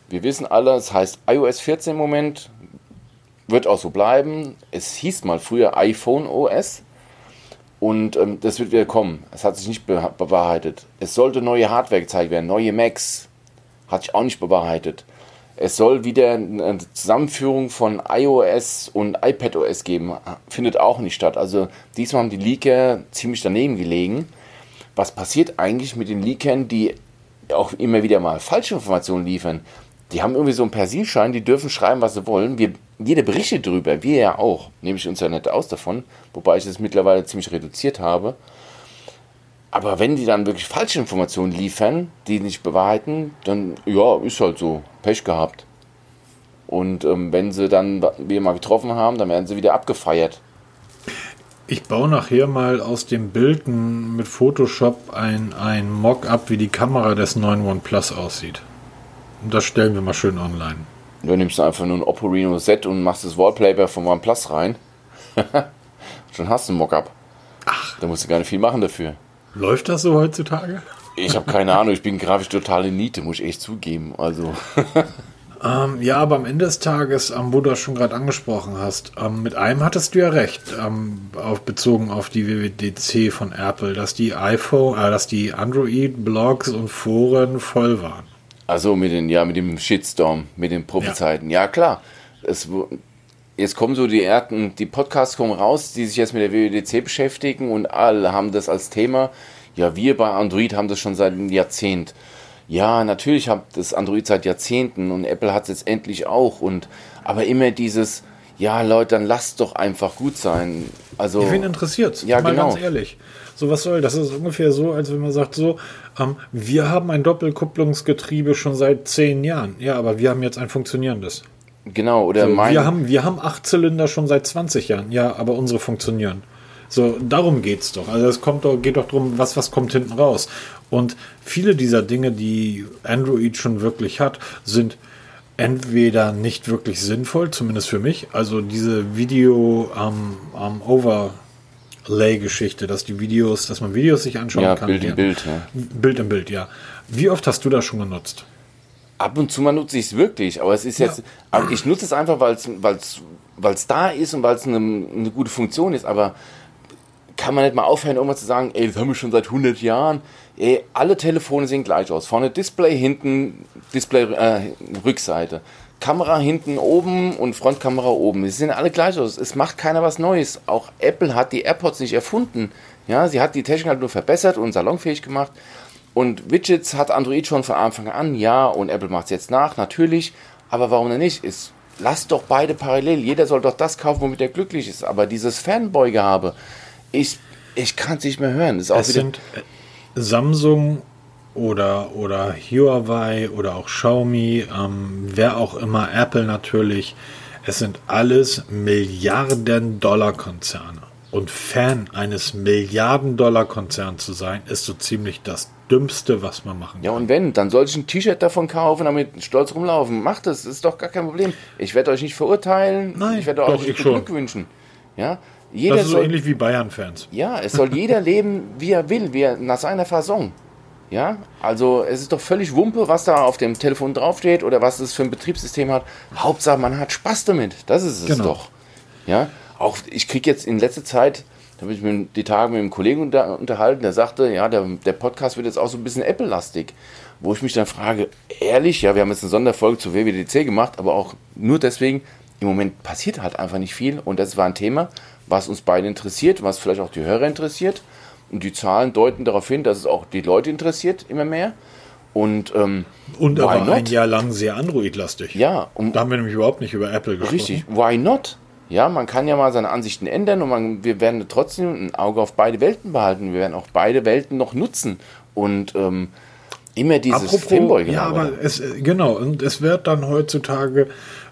Wir wissen alle, es heißt iOS 14 im Moment, wird auch so bleiben. Es hieß mal früher iPhone OS und ähm, das wird wieder kommen. Es hat sich nicht be bewahrheitet. Es sollte neue Hardware gezeigt werden, neue Macs. Hat sich auch nicht bewahrheitet. Es soll wieder eine Zusammenführung von iOS und iPadOS geben. Findet auch nicht statt. Also diesmal haben die Leaker ziemlich daneben gelegen. Was passiert eigentlich mit den Leakern, die auch immer wieder mal falsche Informationen liefern? Die haben irgendwie so einen Persilschein, die dürfen schreiben, was sie wollen. Wir, jeder berichtet darüber, wir ja auch. Nehme ich uns ja nicht aus davon, wobei ich es mittlerweile ziemlich reduziert habe. Aber wenn die dann wirklich falsche Informationen liefern, die nicht bewahrheiten, dann ja, ist halt so. Pech gehabt. Und ähm, wenn sie dann wir mal getroffen haben, dann werden sie wieder abgefeiert. Ich baue nachher mal aus dem Bild mit Photoshop ein, ein Mock-up, wie die Kamera des 9 OnePlus aussieht. Und das stellen wir mal schön online. Du nimmst einfach nur ein Oppo Reno Z und machst das Wallpaper vom OnePlus rein. (laughs) Schon hast du ein Mockup. Ach. Da musst du gar nicht viel machen dafür. Läuft das so heutzutage? Ich habe keine Ahnung, ich bin grafisch total in Niete, muss ich echt zugeben. Also, (laughs) Ähm, ja, aber am Ende des Tages, ähm, wo du das schon gerade angesprochen hast, ähm, mit einem hattest du ja recht, ähm, auf, bezogen auf die WWDC von Apple, dass die iPhone, äh, dass die Android-Blogs und Foren voll waren. also mit, den, ja, mit dem Shitstorm, mit den Prophezeiten. Ja, klar. Es, jetzt kommen so die ersten, die Podcasts kommen raus, die sich jetzt mit der WWDC beschäftigen und alle haben das als Thema. Ja, wir bei Android haben das schon seit einem Jahrzehnt. Ja, natürlich hat das Android seit Jahrzehnten und Apple hat es jetzt endlich auch. Und aber immer dieses, ja Leute, dann lasst doch einfach gut sein. Also Wen interessiert's? Ja, Mal genau. ganz ehrlich. So was soll, das ist ungefähr so, als wenn man sagt so, ähm, wir haben ein Doppelkupplungsgetriebe schon seit zehn Jahren. Ja, aber wir haben jetzt ein funktionierendes. Genau, oder So, mein. wir, haben, wir haben acht Zylinder schon seit 20 Jahren, ja, aber unsere funktionieren. So, darum geht's doch. Also es kommt doch, geht doch darum, was, was kommt hinten raus. Und viele dieser Dinge, die Android schon wirklich hat, sind entweder nicht wirklich sinnvoll, zumindest für mich. Also diese Video am am Overlay-Geschichte, dass die Videos, dass man Videos sich anschauen ja, kann. Bild Ja. Bild. Ja. Bild in Bild, ja. Wie oft hast du das schon genutzt? Ab und zu mal nutze ich es wirklich, aber es ist jetzt, aber ich nutze es einfach, weil es da ist und weil es eine, eine gute Funktion ist, aber kann man nicht mal aufhören, irgendwann zu sagen, ey, das haben wir schon seit 100 Jahren. Ey, alle Telefone sehen gleich aus. Vorne Display, hinten Display, äh, Rückseite. Kamera hinten oben und Frontkamera oben. Sie sehen alle gleich aus. Es macht keiner was Neues. Auch Apple hat die AirPods nicht erfunden. Ja, sie hat die Technik halt nur verbessert und salonfähig gemacht. Und Widgets hat Android schon von Anfang an, ja, und Apple macht es jetzt nach, natürlich. Aber warum denn nicht? Ist, lasst doch beide parallel. Jeder soll doch das kaufen, womit er glücklich ist. Aber dieses Fanboy-Gehabe, ich, ich kann es nicht mehr hören. Ist auch Es sind äh, Samsung oder, oder Huawei oder auch Xiaomi, ähm, wer auch immer, Apple natürlich. Es sind alles Milliarden-Dollar-Konzerne. Und Fan eines Milliarden-Dollar-Konzerns zu sein, ist so ziemlich das Dümmste, was man machen Ja, kann. und wenn, dann soll ich ein T-Shirt davon kaufen, damit stolz rumlaufen. Macht das, ist doch gar kein Problem. Ich werde euch nicht verurteilen, Nein, ich werde doch, euch ich schon. beglückwünschen. Ja, jeder Das ist so soll, ähnlich wie Bayern-Fans. ja, es soll jeder (laughs) leben, wie er will, wie er, nach seiner Fasson. Ja, also es ist doch völlig Wumpe, was da auf dem Telefon draufsteht oder was es für ein Betriebssystem hat. Hauptsache, man hat Spaß damit. Das ist es Genau. doch. Ja, auch ich kriege jetzt in letzter Zeit, da habe ich mich die Tage mit einem Kollegen unter, unterhalten, der sagte, ja, der, der Podcast wird jetzt auch so ein bisschen Apple-lastig. Wo ich mich dann frage, ehrlich, ja, wir haben jetzt eine Sonderfolge zu WWDC gemacht, aber auch nur deswegen, im Moment passiert halt einfach nicht viel und das war ein Thema, was uns beide interessiert, was vielleicht auch die Hörer interessiert. Und die Zahlen deuten darauf hin, dass es auch die Leute interessiert, immer mehr. Und, ähm, Und aber not? ein Jahr lang sehr Android-lastig. Ja, und Da haben wir nämlich überhaupt nicht über Apple gesprochen. Richtig, why not? Ja, man kann ja mal seine Ansichten ändern und man, wir werden trotzdem ein Auge auf beide Welten behalten. Wir werden auch beide Welten noch nutzen. Und ähm, immer dieses fanboy ja, aber es, äh, genau, und es wird dann heutzutage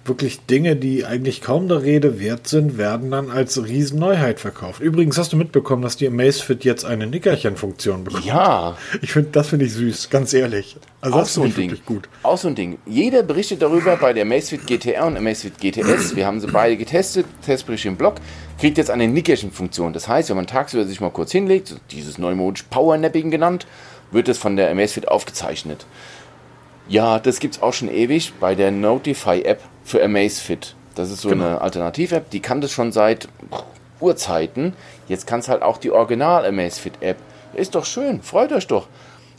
wirklich Dinge, die eigentlich kaum der Rede wert sind, werden dann als Riesenneuheit verkauft. Übrigens hast du mitbekommen, dass die Amazfit jetzt eine Nickerchen-Funktion bekommt. Ja, Ich finde, das finde ich süß, ganz ehrlich. Also auch das so finde ein ich Ding. gut. Auch so ein Ding. Jeder berichtet darüber bei der Amazfit GTR und Amazfit GTS. Wir haben sie beide getestet, Testbericht im Blog. Kriegt jetzt eine Nickerchen-Funktion. Das heißt, wenn man tagsüber sich mal kurz hinlegt, dieses neumodisch Powernapping genannt, wird es von der Amazfit aufgezeichnet. Ja, das gibt es auch schon ewig bei der Notify-App für Amazfit. Das ist so Genau. eine Alternativ-App, die kann das schon seit Urzeiten. Jetzt kann es halt auch die Original Amazfit-App. Ist doch schön, freut euch doch.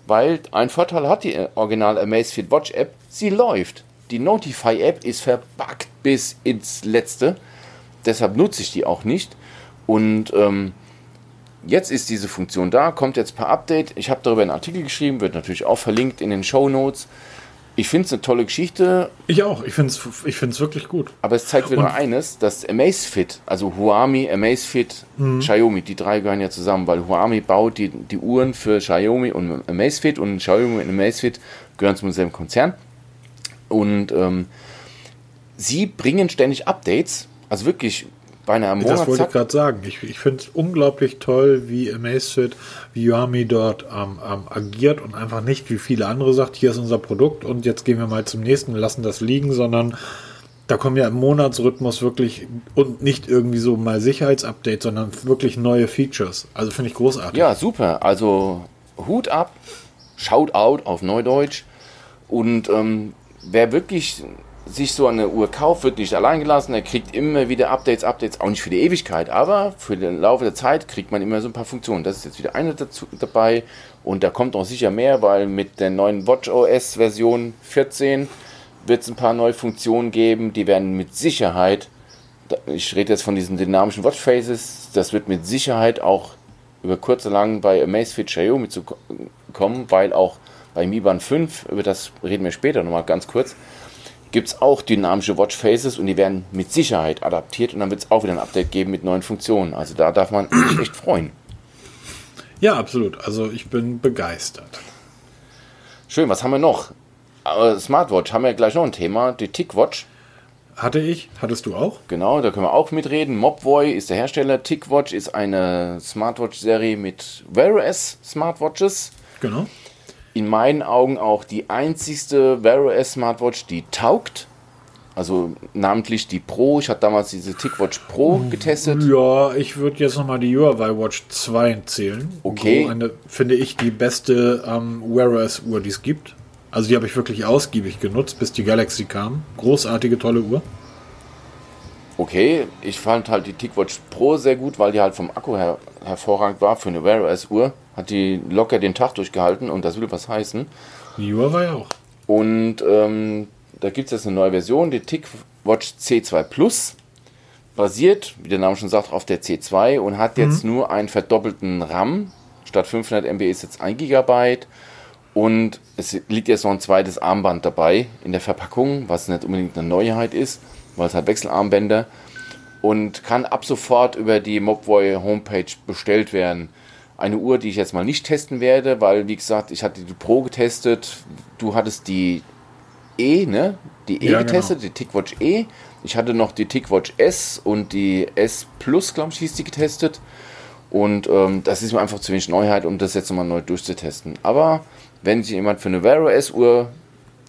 Weil ein Vorteil hat die äh, Original Amazfit Watch App, sie läuft. Die Notify-App ist verbuggt bis ins Letzte. Deshalb nutze ich die auch nicht. Und ähm, Jetzt ist diese Funktion da, kommt jetzt per Update. Ich habe darüber einen Artikel geschrieben, wird natürlich auch verlinkt in den Show Notes. Ich finde es eine tolle Geschichte, Ich auch, ich finde es ich find's wirklich gut. aber es zeigt wieder Und- nur eines, dass Amazfit, also Huami, Amazfit, Xiaomi, die drei gehören ja zusammen, weil Huami baut die, die Uhren für Xiaomi und Amazfit und Xiaomi und Amazfit gehören zum selben Konzern. Und ähm, sie bringen ständig Updates, also wirklich beinahe am Das wollte ich Monat. gerade sagen. Ich, ich finde es unglaublich toll, wie Amazfit, wie Yami dort ähm, ähm, agiert und einfach nicht, wie viele andere sagt, hier ist unser Produkt und jetzt gehen wir mal zum nächsten, lassen das liegen, sondern da kommen ja im Monatsrhythmus wirklich und nicht irgendwie so mal Sicherheitsupdates, sondern wirklich neue Features. Also finde ich großartig. Ja, super. Also Hut ab, Shout out auf Neudeutsch. Und ähm, wer wirklich sich so eine Uhr kauft, wird nicht allein gelassen. Er kriegt immer wieder Updates, Updates, auch nicht für die Ewigkeit, aber für den Laufe der Zeit kriegt man immer so ein paar Funktionen. Das ist jetzt wieder eine dazu dabei und da kommt auch sicher mehr, weil mit der neuen WatchOS Version 14 wird es ein paar neue Funktionen geben, die werden mit Sicherheit, ich rede jetzt von diesen dynamischen Watchfaces, das wird mit Sicherheit auch über kurz oder lang bei Amazfit Xiaomi zu ko- kommen, weil auch bei Mi Band 5, über das reden wir später nochmal ganz kurz, gibt es auch dynamische Watchfaces und die werden mit Sicherheit adaptiert und dann wird es auch wieder ein Update geben mit neuen Funktionen. Also da darf man sich echt freuen. Ja, absolut. Also ich bin begeistert. Schön, was haben wir noch? Smartwatch haben wir gleich noch ein Thema, die TickWatch. Hatte ich, hattest du auch? Genau, da können wir auch mitreden. Mobvoi ist der Hersteller. TicWatch ist eine Smartwatch-Serie mit Wear OS Smartwatches. Genau. In meinen Augen auch die einzigste Wear OS Smartwatch, die taugt. Also namentlich die Pro. Ich hatte damals diese TicWatch Pro getestet. Ja, ich würde jetzt nochmal die Huawei Watch 2 zählen. Okay. Wo eine, finde ich, die beste ähm, Wear OS Uhr, die es gibt. Also die habe ich wirklich ausgiebig genutzt, bis die Galaxy kam. Großartige, tolle Uhr. Okay, ich fand halt die TicWatch Pro sehr gut, weil die halt vom Akku her hervorragend war für eine Wear OS Uhr. Hat die locker den Tag durchgehalten und das will was heißen. Die Huawei auch. Und ähm, da gibt es jetzt eine neue Version, die TicWatch C2 Plus. Basiert, wie der Name schon sagt, auf der C2 und hat jetzt nur einen verdoppelten RAM. Statt 500 MB ist jetzt 1 GB. Und es liegt jetzt noch ein zweites Armband dabei in der Verpackung, was nicht unbedingt eine Neuheit ist, weil es hat Wechselarmbänder. Und kann ab sofort über die Mobvoi Homepage bestellt werden. Eine Uhr, die ich jetzt mal nicht testen werde, weil, wie gesagt, ich hatte die Pro getestet. Du hattest die E, ne? Die E Ja, getestet, genau. die TicWatch E. Ich hatte noch die TicWatch S und die S Plus, glaube ich, hieß die getestet. Und ähm, das ist mir einfach zu wenig Neuheit, um das jetzt nochmal neu durchzutesten. Aber wenn sich jemand für eine Wear OS Uhr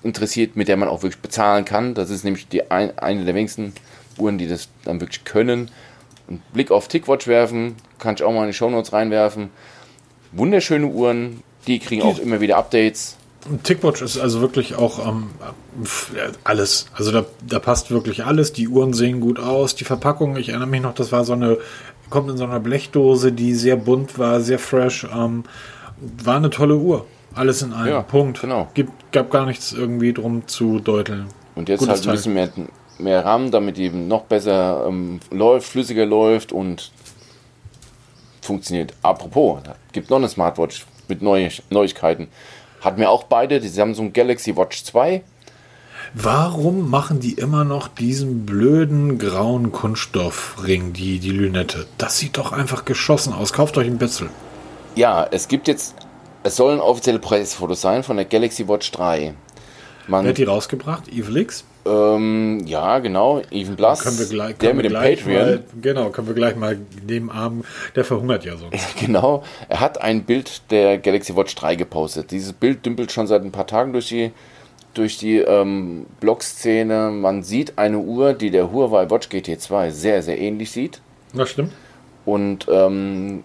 interessiert, mit der man auch wirklich bezahlen kann, das ist nämlich die ein, eine der wenigsten Uhren, die das dann wirklich können. Einen Blick auf TicWatch werfen, kann ich auch mal in die Shownotes reinwerfen. Wunderschöne Uhren, die kriegen auch immer wieder Updates. Und TicWatch ist also wirklich auch ähm, alles. Also da, da passt wirklich alles. Die Uhren sehen gut aus. Die Verpackung, ich erinnere mich noch, das war so eine, kommt in so einer Blechdose, die sehr bunt war, sehr fresh. Ähm, war eine tolle Uhr. Alles in einem Ja, Punkt. genau. Gibt, gab gar nichts irgendwie drum zu deuteln. Und jetzt Gutes halt ein bisschen mehr, mehr RAM, damit die eben noch besser ähm, läuft, flüssiger läuft und funktioniert. Apropos, da gibt noch eine Smartwatch mit Neu Neuigkeiten. Hatten wir auch beide, die Samsung Galaxy Watch 2. Warum machen die immer noch diesen blöden grauen Kunststoffring, die, die Lünette? Das sieht doch einfach geschossen aus. Kauft euch ein bisschen. Ja, es gibt jetzt, es sollen offizielle Preisfotos sein von der Galaxy Watch 3. Man, Wer hat die rausgebracht? Evelix? Ähm, ja, genau, Even Plus, Können wir gleich, der können mit dem Patreon. Mal, genau, können wir gleich mal neben Arm, der verhungert ja sonst. (laughs) Genau, er hat ein Bild der Galaxy Watch 3 gepostet. Dieses Bild dümpelt schon seit ein paar Tagen durch die, durch die ähm, Blog-Szene. Man sieht eine Uhr, die der Huawei Watch GT2 sehr, sehr ähnlich sieht. Das stimmt. Und ähm,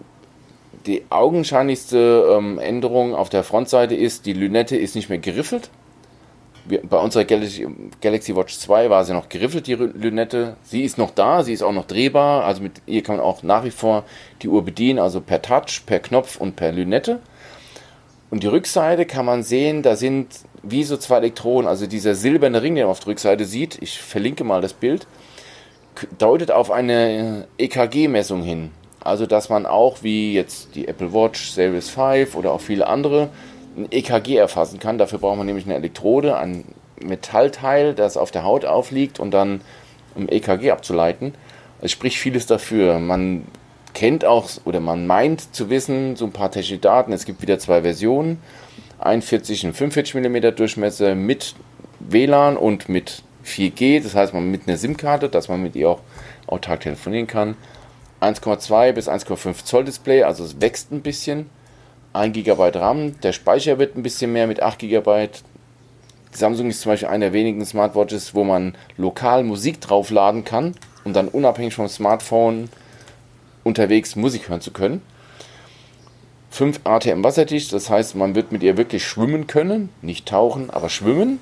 die augenscheinlichste ähm, Änderung auf der Frontseite ist, die Lünette ist nicht mehr geriffelt. Wir, bei unserer Galaxy, Galaxy Watch 2 war sie noch geriffelt, die Lünette. Sie ist noch da, sie ist auch noch drehbar. Also mit ihr kann man auch nach wie vor die Uhr bedienen, also per Touch, per Knopf und per Lünette. Und die Rückseite kann man sehen, da sind wie so zwei Elektronen, also dieser silberne Ring, den man auf der Rückseite sieht, ich verlinke mal das Bild, deutet auf eine EKG-Messung hin. Also, dass man auch wie jetzt die Apple Watch Series 5 oder auch viele andere ein EKG erfassen kann. Dafür braucht man nämlich eine Elektrode, ein Metallteil, das auf der Haut aufliegt und dann im EKG abzuleiten. Es spricht vieles dafür. Man kennt auch oder man meint zu wissen, so ein paar technische Daten. Es gibt wieder zwei Versionen. 41 und 45 mm Durchmesser mit WLAN und mit 4G, das heißt man mit einer SIM-Karte, dass man mit ihr auch autark telefonieren kann. 1,2 bis 1,5 Zoll Display, also es wächst ein bisschen. 1 GB RAM, der Speicher wird ein bisschen mehr mit 8 GB. Samsung ist zum Beispiel einer der wenigen Smartwatches, wo man lokal Musik draufladen kann, um dann unabhängig vom Smartphone unterwegs Musik hören zu können. 5 ATM wasserdicht, das heißt, man wird mit ihr wirklich schwimmen können, nicht tauchen, aber schwimmen.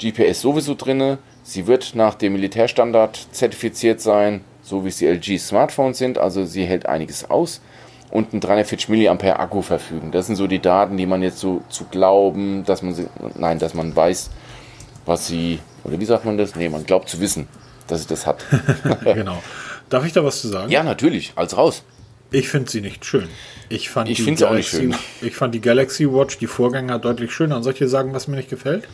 GPS sowieso drinne. Sie wird nach dem Militärstandard zertifiziert sein, so wie es die LG Smartphones sind, also sie hält einiges aus und ein 340 mAh Akku verfügen. Das sind so die Daten, die man jetzt so zu glauben, dass man sie, nein, dass man weiß, was sie, oder wie sagt man das? Nee, man glaubt zu wissen, dass sie das hat. (laughs) genau. Darf ich da was zu sagen? ja, natürlich, als raus. Ich finde sie nicht schön. Ich fand Ich die find's auch nicht Galaxy- schön. Ich fand die Galaxy Watch, die Vorgänger, deutlich schöner. Und soll ich dir sagen, was mir nicht gefällt?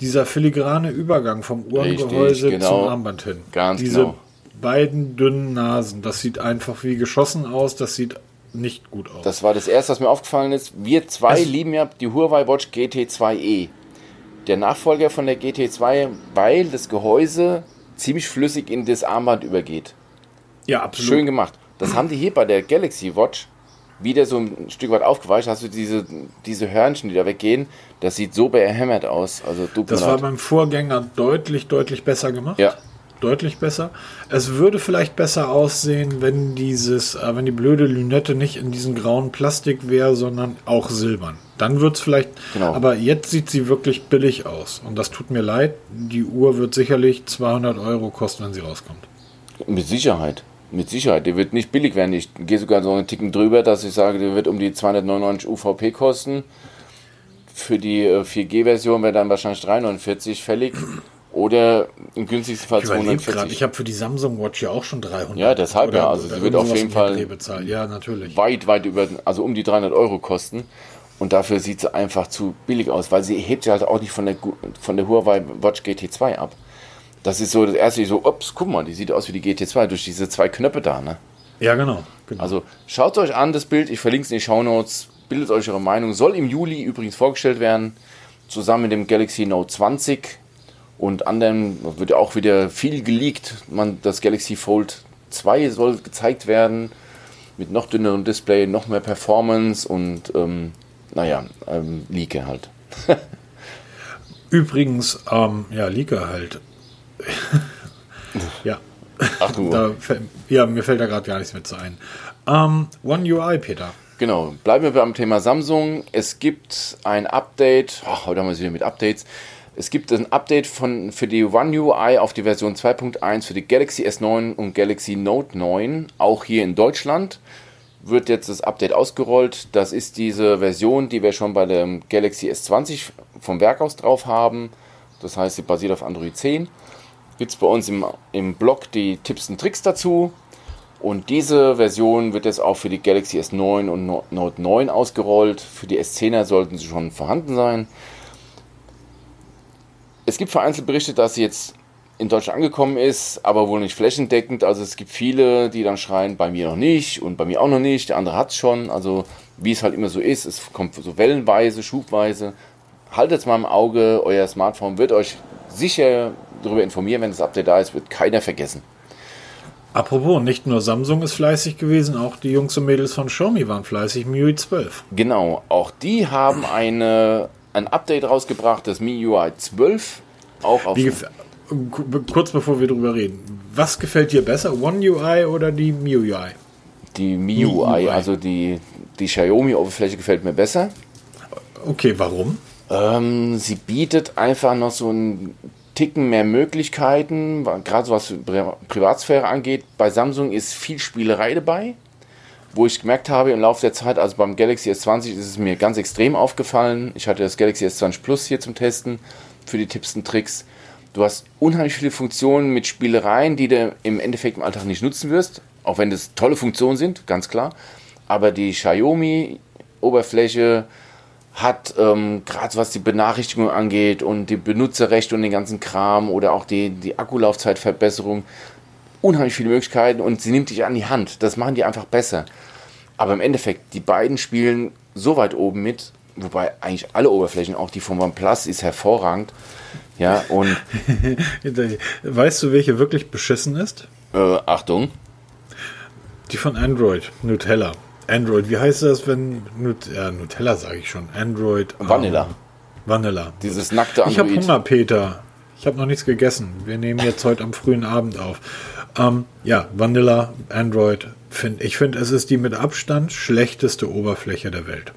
Dieser filigrane Übergang vom Uhrengehäuse genau. zum Armband hin. Ganz Diese genau. Beiden dünnen Nasen, das sieht einfach wie geschossen aus. Das sieht nicht gut aus. Das war das erste, was mir aufgefallen ist. Wir zwei Es- lieben ja die Huawei Watch GT2e. Der Nachfolger von der GT2, weil das Gehäuse ziemlich flüssig in das Armband übergeht. Ja, absolut. Schön gemacht. Das haben die hier bei der Galaxy Watch wieder so ein Stück weit aufgeweicht. Hast du diese, diese Hörnchen, die da weggehen? Das sieht so behämmert aus. Also das war beim Vorgänger deutlich, deutlich besser gemacht. Ja. Deutlich besser. Es würde vielleicht besser aussehen, wenn dieses, äh, wenn die blöde Lünette nicht in diesem grauen Plastik wäre, sondern auch silbern. Dann wird es vielleicht. Genau. Aber jetzt sieht sie wirklich billig aus. Und das tut mir leid. Die Uhr wird sicherlich 200 Euro kosten, wenn sie rauskommt. Mit Sicherheit. Mit Sicherheit, der wird nicht billig werden. Ich gehe sogar so einen Ticken drüber, dass ich sage, der wird um die 299 UVP kosten. Für die 4G-Version wäre dann wahrscheinlich 349 fällig. Oder im günstigsten Fall Ich 240. grad, ich habe für die Samsung Watch ja auch schon 300. Ja, deshalb ja. Also sie wird auf jeden Fall. Ja, natürlich. weit, weit über, also um die 300 Euro kosten. Und dafür sieht sie einfach zu billig aus, weil sie hebt sich halt auch nicht von der, von der Huawei Watch GT2 ab. Das ist so das erste, so, ups, guck mal, die sieht aus wie die GT2 durch diese zwei Knöpfe da, ne? Ja, genau. genau. Also schaut euch an, das Bild, ich verlinke es in die Shownotes, bildet euch eure Meinung. Soll im Juli übrigens vorgestellt werden, zusammen mit dem Galaxy Note 20 und anderen wird ja auch wieder viel geleakt. Man, das Galaxy Fold 2 soll gezeigt werden, mit noch dünnerem Display, noch mehr Performance und ähm, naja, ähm, Leake halt. (laughs) Übrigens, ähm, ja, Leaker halt. (laughs) ja. Ach du, Da, ja, mir fällt da gerade gar nichts mehr zu ein. Ähm, One UI, Peter. Genau, bleiben wir beim Thema Samsung. Es gibt ein Update, ach, heute haben wir es wieder mit Updates. Es gibt ein Update von, für die One UI auf die Version 2.1 für die Galaxy S9 und Galaxy Note 9, auch hier in Deutschland. Wird jetzt das Update ausgerollt. Das ist diese Version, die wir schon bei dem Galaxy S20 vom Werk aus drauf haben. Das heißt, sie basiert auf Android 10. Gibt es bei uns im, im Blog die Tipps und Tricks dazu. Und diese Version wird jetzt auch für die Galaxy S9 und No- Note 9 ausgerollt. Für die S10er sollten sie schon vorhanden sein. Es gibt vereinzelt Berichte, dass sie jetzt in Deutschland angekommen ist, aber wohl nicht flächendeckend. Also es gibt viele, die dann schreien, bei mir noch nicht und bei mir auch noch nicht. Der andere hat es schon. Also wie es halt immer so ist, es kommt so wellenweise, schubweise. Haltet es mal im Auge, euer Smartphone wird euch sicher darüber informieren, wenn das Update da ist, wird keiner vergessen. Apropos, nicht nur Samsung ist fleißig gewesen, auch die Jungs und Mädels von Xiaomi waren fleißig. MIUI 12. Genau, auch die haben eine, ein Update rausgebracht, das MIUI 12. Auch auf kurz bevor wir drüber reden, was gefällt dir besser, One UI oder die MIUI? die MIUI, also die, die Xiaomi-Oberfläche gefällt mir besser. Okay, warum? Ähm, sie bietet einfach noch so einen Ticken mehr Möglichkeiten, gerade so was Pri Privatsphäre angeht. Bei Samsung ist viel Spielerei dabei, wo ich gemerkt habe im Laufe der Zeit, also beim Galaxy S20 ist es mir ganz extrem aufgefallen. Ich hatte das Galaxy S20 Plus hier zum Testen für die Tipps und Tricks. Du hast unheimlich viele Funktionen mit Spielereien, die du im Endeffekt im Alltag nicht nutzen wirst, auch wenn das tolle Funktionen sind, ganz klar. Aber die Xiaomi-Oberfläche hat, ähm, gerade was die Benachrichtigung angeht und die Benutzerrechte und den ganzen Kram oder auch die, die Akkulaufzeitverbesserung, unheimlich viele Möglichkeiten und sie nimmt dich an die Hand. Das machen die einfach besser. Aber im Endeffekt, die beiden spielen so weit oben mit, wobei eigentlich alle Oberflächen, auch die von OnePlus, ist hervorragend. Ja, und (laughs) Weißt du, welche wirklich beschissen ist? äh, Achtung, Die von Android, Nutella. Android, wie heißt das, wenn Nut ja, Nutella sage ich schon. Android. ähm, Vanilla. Vanilla. dieses nackte Ich habe Android. Hunger, Peter. Ich habe noch nichts gegessen. Wir nehmen jetzt heute am frühen Abend auf. Ähm, ja, Vanilla, Android. Find, ich finde, es ist die mit Abstand schlechteste Oberfläche der Welt.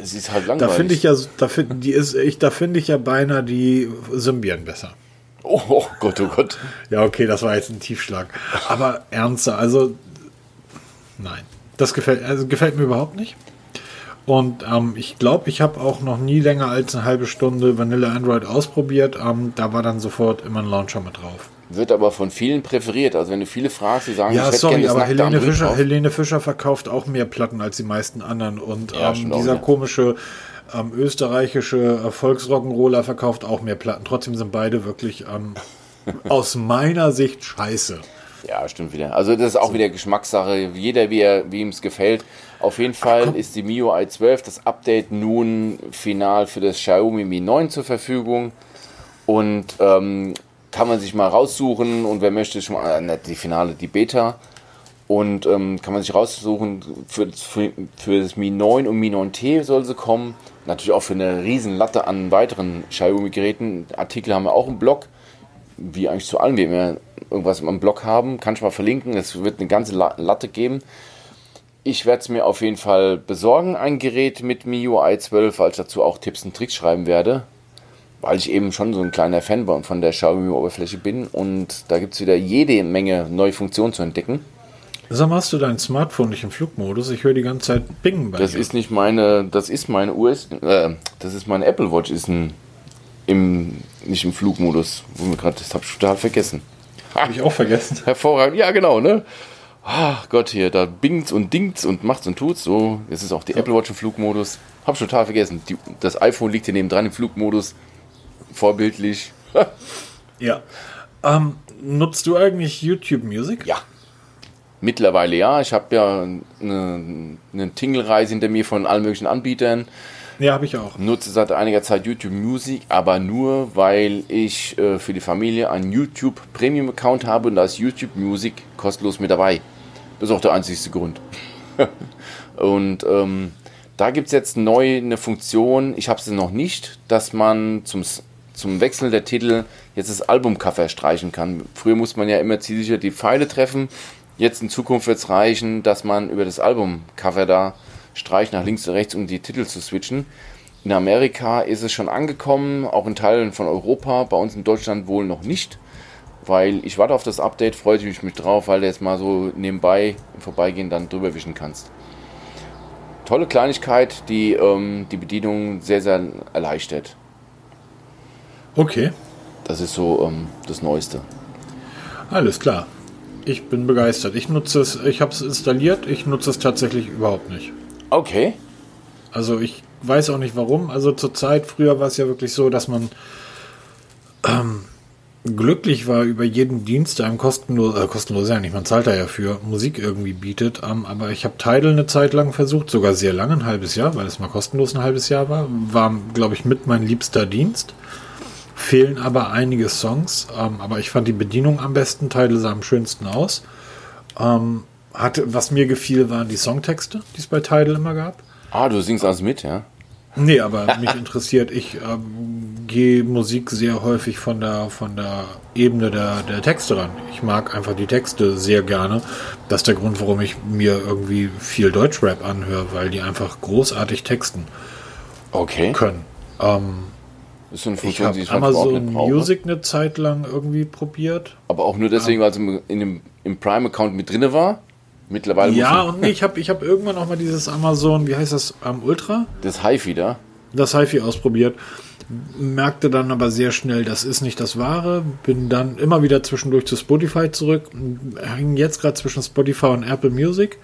Es ist halt Da langweilig. finde ich ja, da finde die ist, ich, da finde ich ja beinahe die Symbian besser. oh, oh Gott, oh Gott. Ja, okay, das war jetzt ein Tiefschlag. Aber ernster, also nein. Das gefällt, also gefällt mir überhaupt nicht. Und ähm, ich glaube, ich habe auch noch nie länger als eine halbe Stunde Vanilla Android ausprobiert. Ähm, da war dann sofort immer ein Launcher mit drauf. Wird aber von vielen präferiert. Also wenn du viele fragst, die sagen, Ja, ich hätte sorry, aber Helene Fischer. Helene Fischer verkauft auch mehr Platten als die meisten anderen. Und Ja, ähm, auch dieser wieder. komische ähm, österreichische äh, Volksrock'n'Roller verkauft auch mehr Platten. Trotzdem sind beide wirklich ähm, (laughs) aus meiner Sicht scheiße. Ja, stimmt wieder. Also das ist auch wieder Geschmackssache. Jeder, wie er, wie ihm es gefällt. Auf jeden Fall ist die MIUI 12, das Update nun final für das Xiaomi Mi 9 zur Verfügung. Und ähm, kann man sich mal raussuchen und wer möchte schon mal, äh, die Finale, die Beta. Und ähm, kann man sich raussuchen, für, für, für das Mi 9 und Mi 9T soll sie kommen. Natürlich auch für eine riesen Latte an weiteren Xiaomi-Geräten. Artikel haben wir auch im Blog, wie eigentlich zu allen, wie wir irgendwas im Blog haben. Kann ich mal verlinken. Es wird eine ganze Latte geben. Ich werde es mir auf jeden Fall besorgen, ein Gerät mit MIUI 12, weil ich dazu auch Tipps und Tricks schreiben werde. Weil ich eben schon so ein kleiner Fan von der Xiaomi-Oberfläche bin. Und da gibt es wieder jede Menge neue Funktionen zu entdecken. Sag mal, hast du dein Smartphone nicht im Flugmodus? Ich höre die ganze Zeit Bing bei Das dir. ist nicht meine, das ist meine US, äh, das ist meine Apple Watch, ist ein, im, nicht im Flugmodus. Wo mir gerade, das habe ich total vergessen. Habe ich auch vergessen. (laughs) Hervorragend, ja genau, ne? Ach Gott, hier, da bingt's und dingt's und macht's und tut's. So, jetzt ist auch die. Apple Watch im Flugmodus. Hab ich total vergessen. Die, das iPhone liegt hier neben dran im Flugmodus. Vorbildlich. (laughs) ja. Ähm, nutzt du eigentlich YouTube Music? Ja. Mittlerweile ja. Ich habe ja eine, eine Tingle-Reise hinter mir von allen möglichen Anbietern. Ja, habe ich auch. Nutze seit einiger Zeit YouTube Music, aber nur, weil ich äh, für die Familie einen YouTube Premium Account habe und da ist YouTube Music kostenlos mit dabei. Das ist auch der einzigste Grund. (laughs) und ähm, da gibt es jetzt neu eine Funktion, ich habe sie noch nicht, dass man zum, zum Wechsel der Titel jetzt das Albumcover streichen kann. Früher musste man ja immer zielsicher die Pfeile treffen Jetzt in Zukunft wird es reichen, dass man über das Albumcover da streicht nach links und rechts, um die Titel zu switchen. In Amerika ist es schon angekommen, auch in Teilen von Europa, bei uns in Deutschland wohl noch nicht, weil ich warte auf das Update, freue ich mich drauf, weil du jetzt mal so nebenbei im Vorbeigehen dann drüber wischen kannst. Tolle Kleinigkeit, die ähm, die Bedienung sehr, sehr erleichtert. Okay. Das ist so ähm, das Neueste. Alles klar. Ich bin begeistert. Ich nutze es, ich habe es installiert, ich nutze es tatsächlich überhaupt nicht. Okay. Also ich weiß auch nicht warum. Also zur Zeit, früher war es ja wirklich so, dass man ähm, glücklich war über jeden Dienst, der einem kostenlos, äh, kostenlos ja nicht, man zahlt da ja für, Musik irgendwie bietet. Ähm, aber ich habe Tidal eine Zeit lang versucht, sogar sehr lange, ein halbes Jahr, weil es mal kostenlos ein halbes Jahr war. War, glaube ich, mit mein liebster Dienst fehlen aber einige Songs. Ähm, aber ich fand die Bedienung am besten, Teile sah am schönsten aus. Ähm, hatte, was mir gefiel, waren die Songtexte, die es bei Tidal immer gab. Ah, du singst alles mit, ja? Nee, aber (laughs) mich interessiert, ich ähm, gehe Musik sehr häufig von der, von der Ebene der, der Texte ran. Ich mag einfach die Texte sehr gerne. Das ist der Grund, warum ich mir irgendwie viel Deutschrap anhöre, weil die einfach großartig texten okay. können. Ähm, ist so eine Funktion, ich habe Amazon Music eine Zeit lang irgendwie probiert. Aber auch nur deswegen, weil es im, dem, im Prime-Account mit drin war. Mittlerweile Ja, und ich habe ich hab irgendwann auch mal dieses Amazon, wie heißt das, um, Ultra? Das HiFi da. Das HiFi ausprobiert. Merkte dann aber sehr schnell, das ist nicht das Wahre. Bin dann immer wieder zwischendurch zu Spotify zurück. Hängen jetzt gerade zwischen Spotify und Apple Music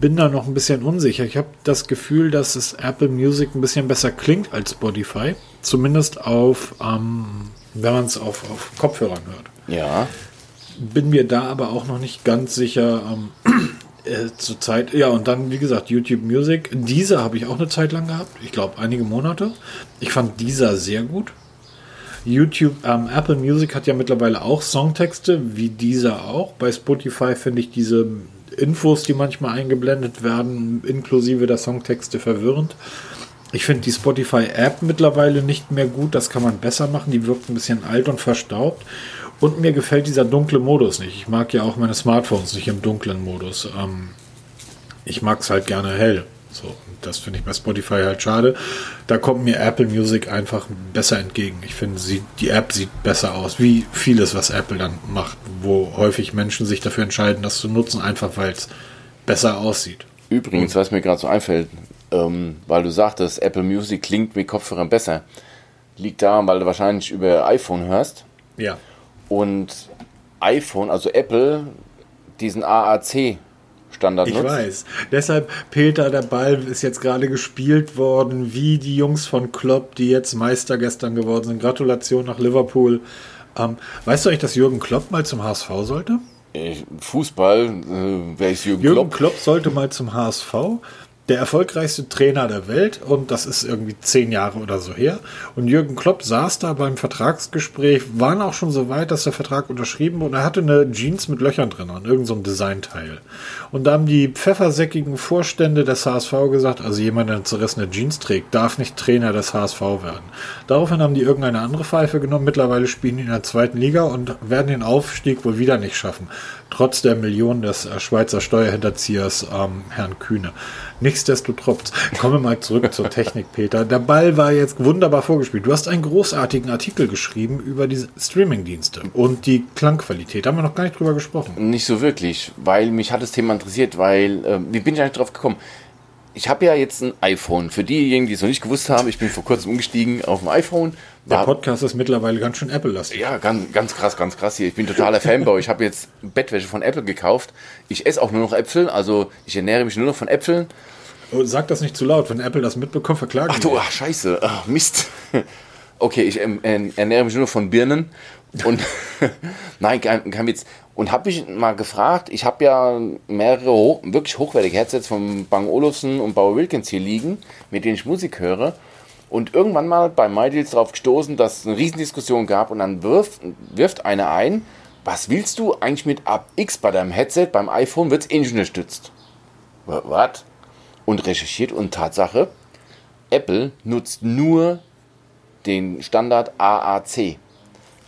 bin da noch ein bisschen unsicher. Ich habe das Gefühl, dass es Apple Music ein bisschen besser klingt als Spotify. Zumindest auf, ähm, wenn man es auf, auf Kopfhörern hört. Ja. Bin mir da aber auch noch nicht ganz sicher. Ähm, (clears throat) äh, zur Zeit, ja, und dann, wie gesagt, YouTube Music. Dieser habe ich auch eine Zeit lang gehabt. Ich glaube, einige Monate. Ich fand dieser sehr gut. YouTube, ähm, Apple Music hat ja mittlerweile auch Songtexte, wie dieser auch. Bei Spotify finde ich diese Infos, die manchmal eingeblendet werden, inklusive der Songtexte verwirrend. Ich finde die Spotify-App mittlerweile nicht mehr gut. Das kann man besser machen. Die wirkt ein bisschen alt und verstaubt. Und mir gefällt dieser dunkle Modus nicht. Ich mag ja auch meine Smartphones nicht im dunklen Modus. Ähm, ich mag es halt gerne hell. So, das finde ich bei Spotify halt schade. Da kommt mir Apple Music einfach besser entgegen. Ich finde, die App sieht besser aus, wie vieles, was Apple dann macht, wo häufig Menschen sich dafür entscheiden, das zu nutzen, einfach weil es besser aussieht. Übrigens, was mir gerade so einfällt, ähm, weil du sagtest, Apple Music klingt mit Kopfhörern besser, liegt daran, weil du wahrscheinlich über iPhone hörst. Ja. Und iPhone, also Apple, diesen AAC Standard ich nutzt. weiß. Deshalb, Peter, der Ball ist jetzt gerade gespielt worden, wie die Jungs von Klopp, die jetzt Meister gestern geworden sind. Gratulation nach Liverpool. Ähm, weißt du eigentlich, dass Jürgen Klopp mal zum HSV sollte? Fußball, äh, wer ist Jürgen, Jürgen Klopp? Jürgen Klopp sollte mal zum HSV. Der erfolgreichste Trainer der Welt und das ist irgendwie zehn Jahre oder so her. Und Jürgen Klopp saß da beim Vertragsgespräch, waren auch schon so weit, dass der Vertrag unterschrieben wurde und er hatte eine Jeans mit Löchern drin und irgendein so Designteil. Und da haben die pfeffersäckigen Vorstände des HSV gesagt, also jemand, der eine zerrissene Jeans trägt, darf nicht Trainer des HSV werden. Daraufhin haben die irgendeine andere Pfeife genommen. Mittlerweile spielen die in der zweiten Liga und werden den Aufstieg wohl wieder nicht schaffen. Trotz der Millionen des äh, Schweizer Steuerhinterziehers ähm, Herrn Kühne. Nichtsdestotrotz, kommen wir mal zurück zur Technik, Peter. Der Ball war jetzt wunderbar vorgespielt. Du hast einen großartigen Artikel geschrieben über diese Streaming-Dienste und die Klangqualität. Da haben wir noch gar nicht drüber gesprochen. Nicht so wirklich, weil mich hat das Thema interessiert, weil, äh, wie bin ich eigentlich drauf gekommen? Ich habe ja jetzt ein iPhone. Für diejenigen, die es noch nicht gewusst haben, ich bin vor kurzem umgestiegen auf ein iPhone. Der Podcast ist mittlerweile ganz schön Apple-lastig. Ja, ganz, ganz krass, ganz krass hier. Ich bin totaler Fanboy. Ich habe jetzt Bettwäsche von Apple gekauft. Ich esse auch nur noch Äpfel, also ich ernähre mich nur noch von Äpfeln. Oh, sag das nicht zu laut, wenn Apple das mitbekommt, verklagen Ach du, ach, scheiße, ach, Mist. (laughs) Okay, ich ähm, ernähre mich nur von Birnen und (laughs) nein, kein, kein Witz. Und habe mich mal gefragt, ich habe ja mehrere hoch, wirklich hochwertige Headsets von Bang Olufsen und Bauer Wilkins hier liegen, mit denen ich Musik höre. Und irgendwann mal bei MyDeals darauf gestoßen, dass es eine Riesendiskussion gab und dann wirft, wirft einer ein, was willst du eigentlich mit APX bei deinem Headset? Beim iPhone wird es eh nicht unterstützt. Was? Und recherchiert und Tatsache, Apple nutzt nur den Standard AAC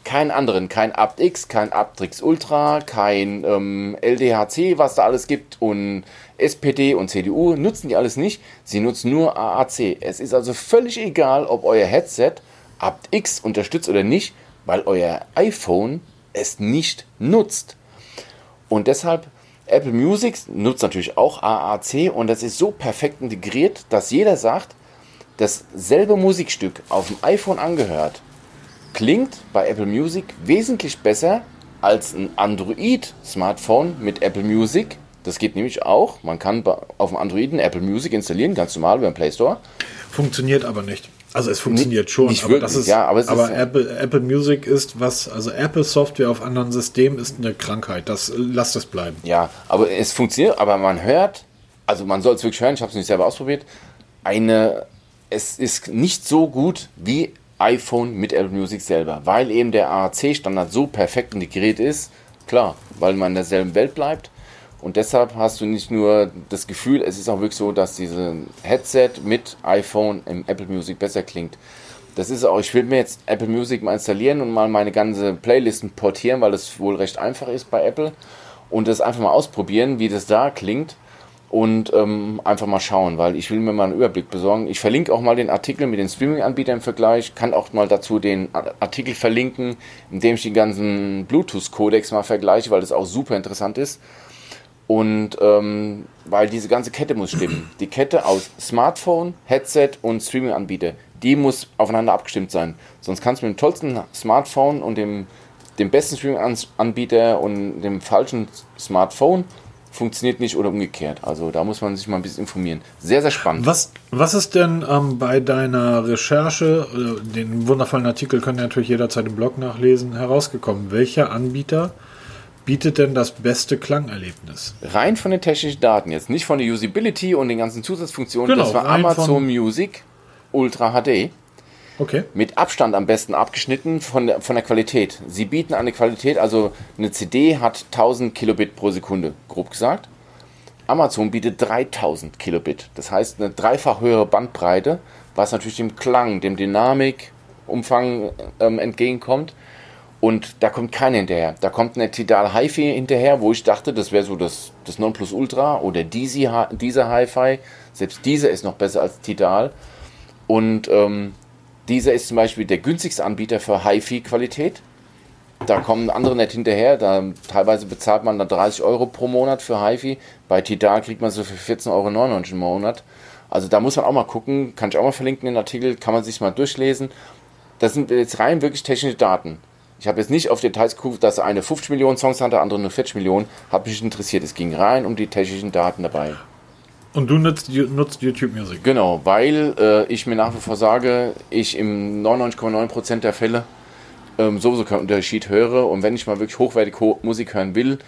keinen anderen, kein aptX, kein aptX Ultra, kein ähm, LDHC, was da alles gibt und SPD und CDU nutzen die alles nicht. Sie nutzen nur AAC. Es ist also völlig egal, ob euer Headset aptX unterstützt oder nicht, weil euer iPhone es nicht nutzt. Und deshalb Apple Music nutzt natürlich auch AAC und das ist so perfekt integriert, dass jeder sagt, dasselbe Musikstück auf dem iPhone angehört klingt bei Apple Music wesentlich besser als ein Android-Smartphone mit Apple Music. Das geht nämlich auch. Man kann auf dem Android ein Apple Music installieren, ganz normal über den Play Store. Funktioniert aber nicht. Also es funktioniert schon, nicht aber wirklich, das ist, ja, aber, aber ist, Apple, Apple Music ist was, also Apple Software auf anderen Systemen ist eine Krankheit. Das lasst es bleiben. Ja, aber es funktioniert, aber man hört, also man soll es wirklich hören, ich habe es nicht selber ausprobiert, eine, es ist nicht so gut wie iPhone mit Apple Music selber, weil eben der AAC-Standard so perfekt integriert ist. Klar, weil man in derselben Welt bleibt. Und deshalb hast du nicht nur das Gefühl, es ist auch wirklich so, dass diese Headset mit iPhone im Apple Music besser klingt. Das ist auch, ich will mir jetzt Apple Music mal installieren und mal meine ganze Playlisten portieren, weil es wohl recht einfach ist bei Apple. Und das einfach mal ausprobieren, wie das da klingt und ähm, einfach mal schauen, weil ich will mir mal einen Überblick besorgen. Ich verlinke auch mal den Artikel mit den Streaming-Anbietern im Vergleich, kann auch mal dazu den Artikel verlinken, in dem ich die ganzen Bluetooth-Codecs mal vergleiche, weil das auch super interessant ist. Und ähm, weil diese ganze Kette muss stimmen. (clears throat) Die Kette aus Smartphone, Headset und Streaming-Anbieter, die muss aufeinander abgestimmt sein. Sonst kannst du mit dem tollsten Smartphone und dem, dem besten Streaming-Anbieter und dem falschen Smartphone funktioniert nicht oder umgekehrt. Also da muss man sich mal ein bisschen informieren. Sehr, sehr spannend. Was, was ist denn ähm, bei deiner Recherche, äh, den wundervollen Artikel können natürlich jederzeit im Blog nachlesen, herausgekommen? Welcher Anbieter bietet denn das beste Klangerlebnis? Rein von den technischen Daten jetzt, nicht von der Usability und den ganzen Zusatzfunktionen. Genau, das war Amazon Music Ultra HD. Okay. Mit Abstand am besten abgeschnitten von der, von der Qualität. Sie bieten eine Qualität, also eine CD hat 1000 Kilobit pro Sekunde, grob gesagt. Amazon bietet 3000 Kilobit. Das heißt eine dreifach höhere Bandbreite, was natürlich dem Klang, dem Dynamikumfang ähm, entgegenkommt. Und da kommt keiner hinterher. Da kommt eine Tidal Hi-Fi hinterher, wo ich dachte, das wäre so das, das Nonplusultra oder dieser Hi-Fi. Selbst dieser ist noch besser als Tidal. Und ähm, dieser ist zum Beispiel der günstigste Anbieter für HiFi-Qualität. Da kommen andere nicht hinterher. Da teilweise bezahlt man dann 30 Euro pro Monat für HiFi. Bei Tidal kriegt man so für 14,99 Euro im Monat. Also da muss man auch mal gucken. Kann ich auch mal verlinken den Artikel. Kann man sich mal durchlesen. Das sind jetzt rein wirklich technische Daten. Ich habe jetzt nicht auf Details geguckt, dass eine 50 Millionen Songs hat, der andere nur 40 Millionen. Hat mich interessiert. Es ging rein um die technischen Daten dabei. Und du nutzt, nutzt YouTube Music? Genau, weil äh, ich mir nach wie vor sage, ich im 99,9% der Fälle ähm, sowieso keinen Unterschied höre. Und wenn ich mal wirklich hochwertig Ho Musik hören will,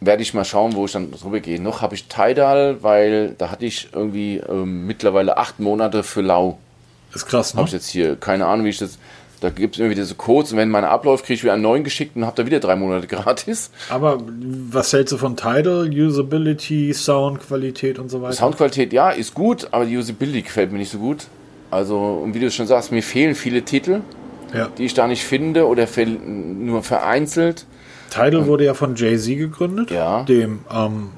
werde ich mal schauen, wo ich dann drüber gehe. Noch habe ich Tidal, weil da hatte ich irgendwie ähm, mittlerweile acht Monate für lau. Ist krass, ne? Habe ich jetzt hier keine Ahnung, wie ich das. Da gibt es irgendwie diese Codes und wenn meine abläuft, kriege ich wieder einen neuen geschickt und habe da wieder drei Monate (laughs) gratis. Aber was hältst du von Tidal? Usability, Soundqualität und so weiter? Soundqualität, ja, ist gut, aber die Usability gefällt mir nicht so gut. Also, und wie du schon sagst, mir fehlen viele Titel, Ja. die ich da nicht finde oder nur vereinzelt. Tidal wurde ja von Jay-Z gegründet. Ja. Dem, ähm,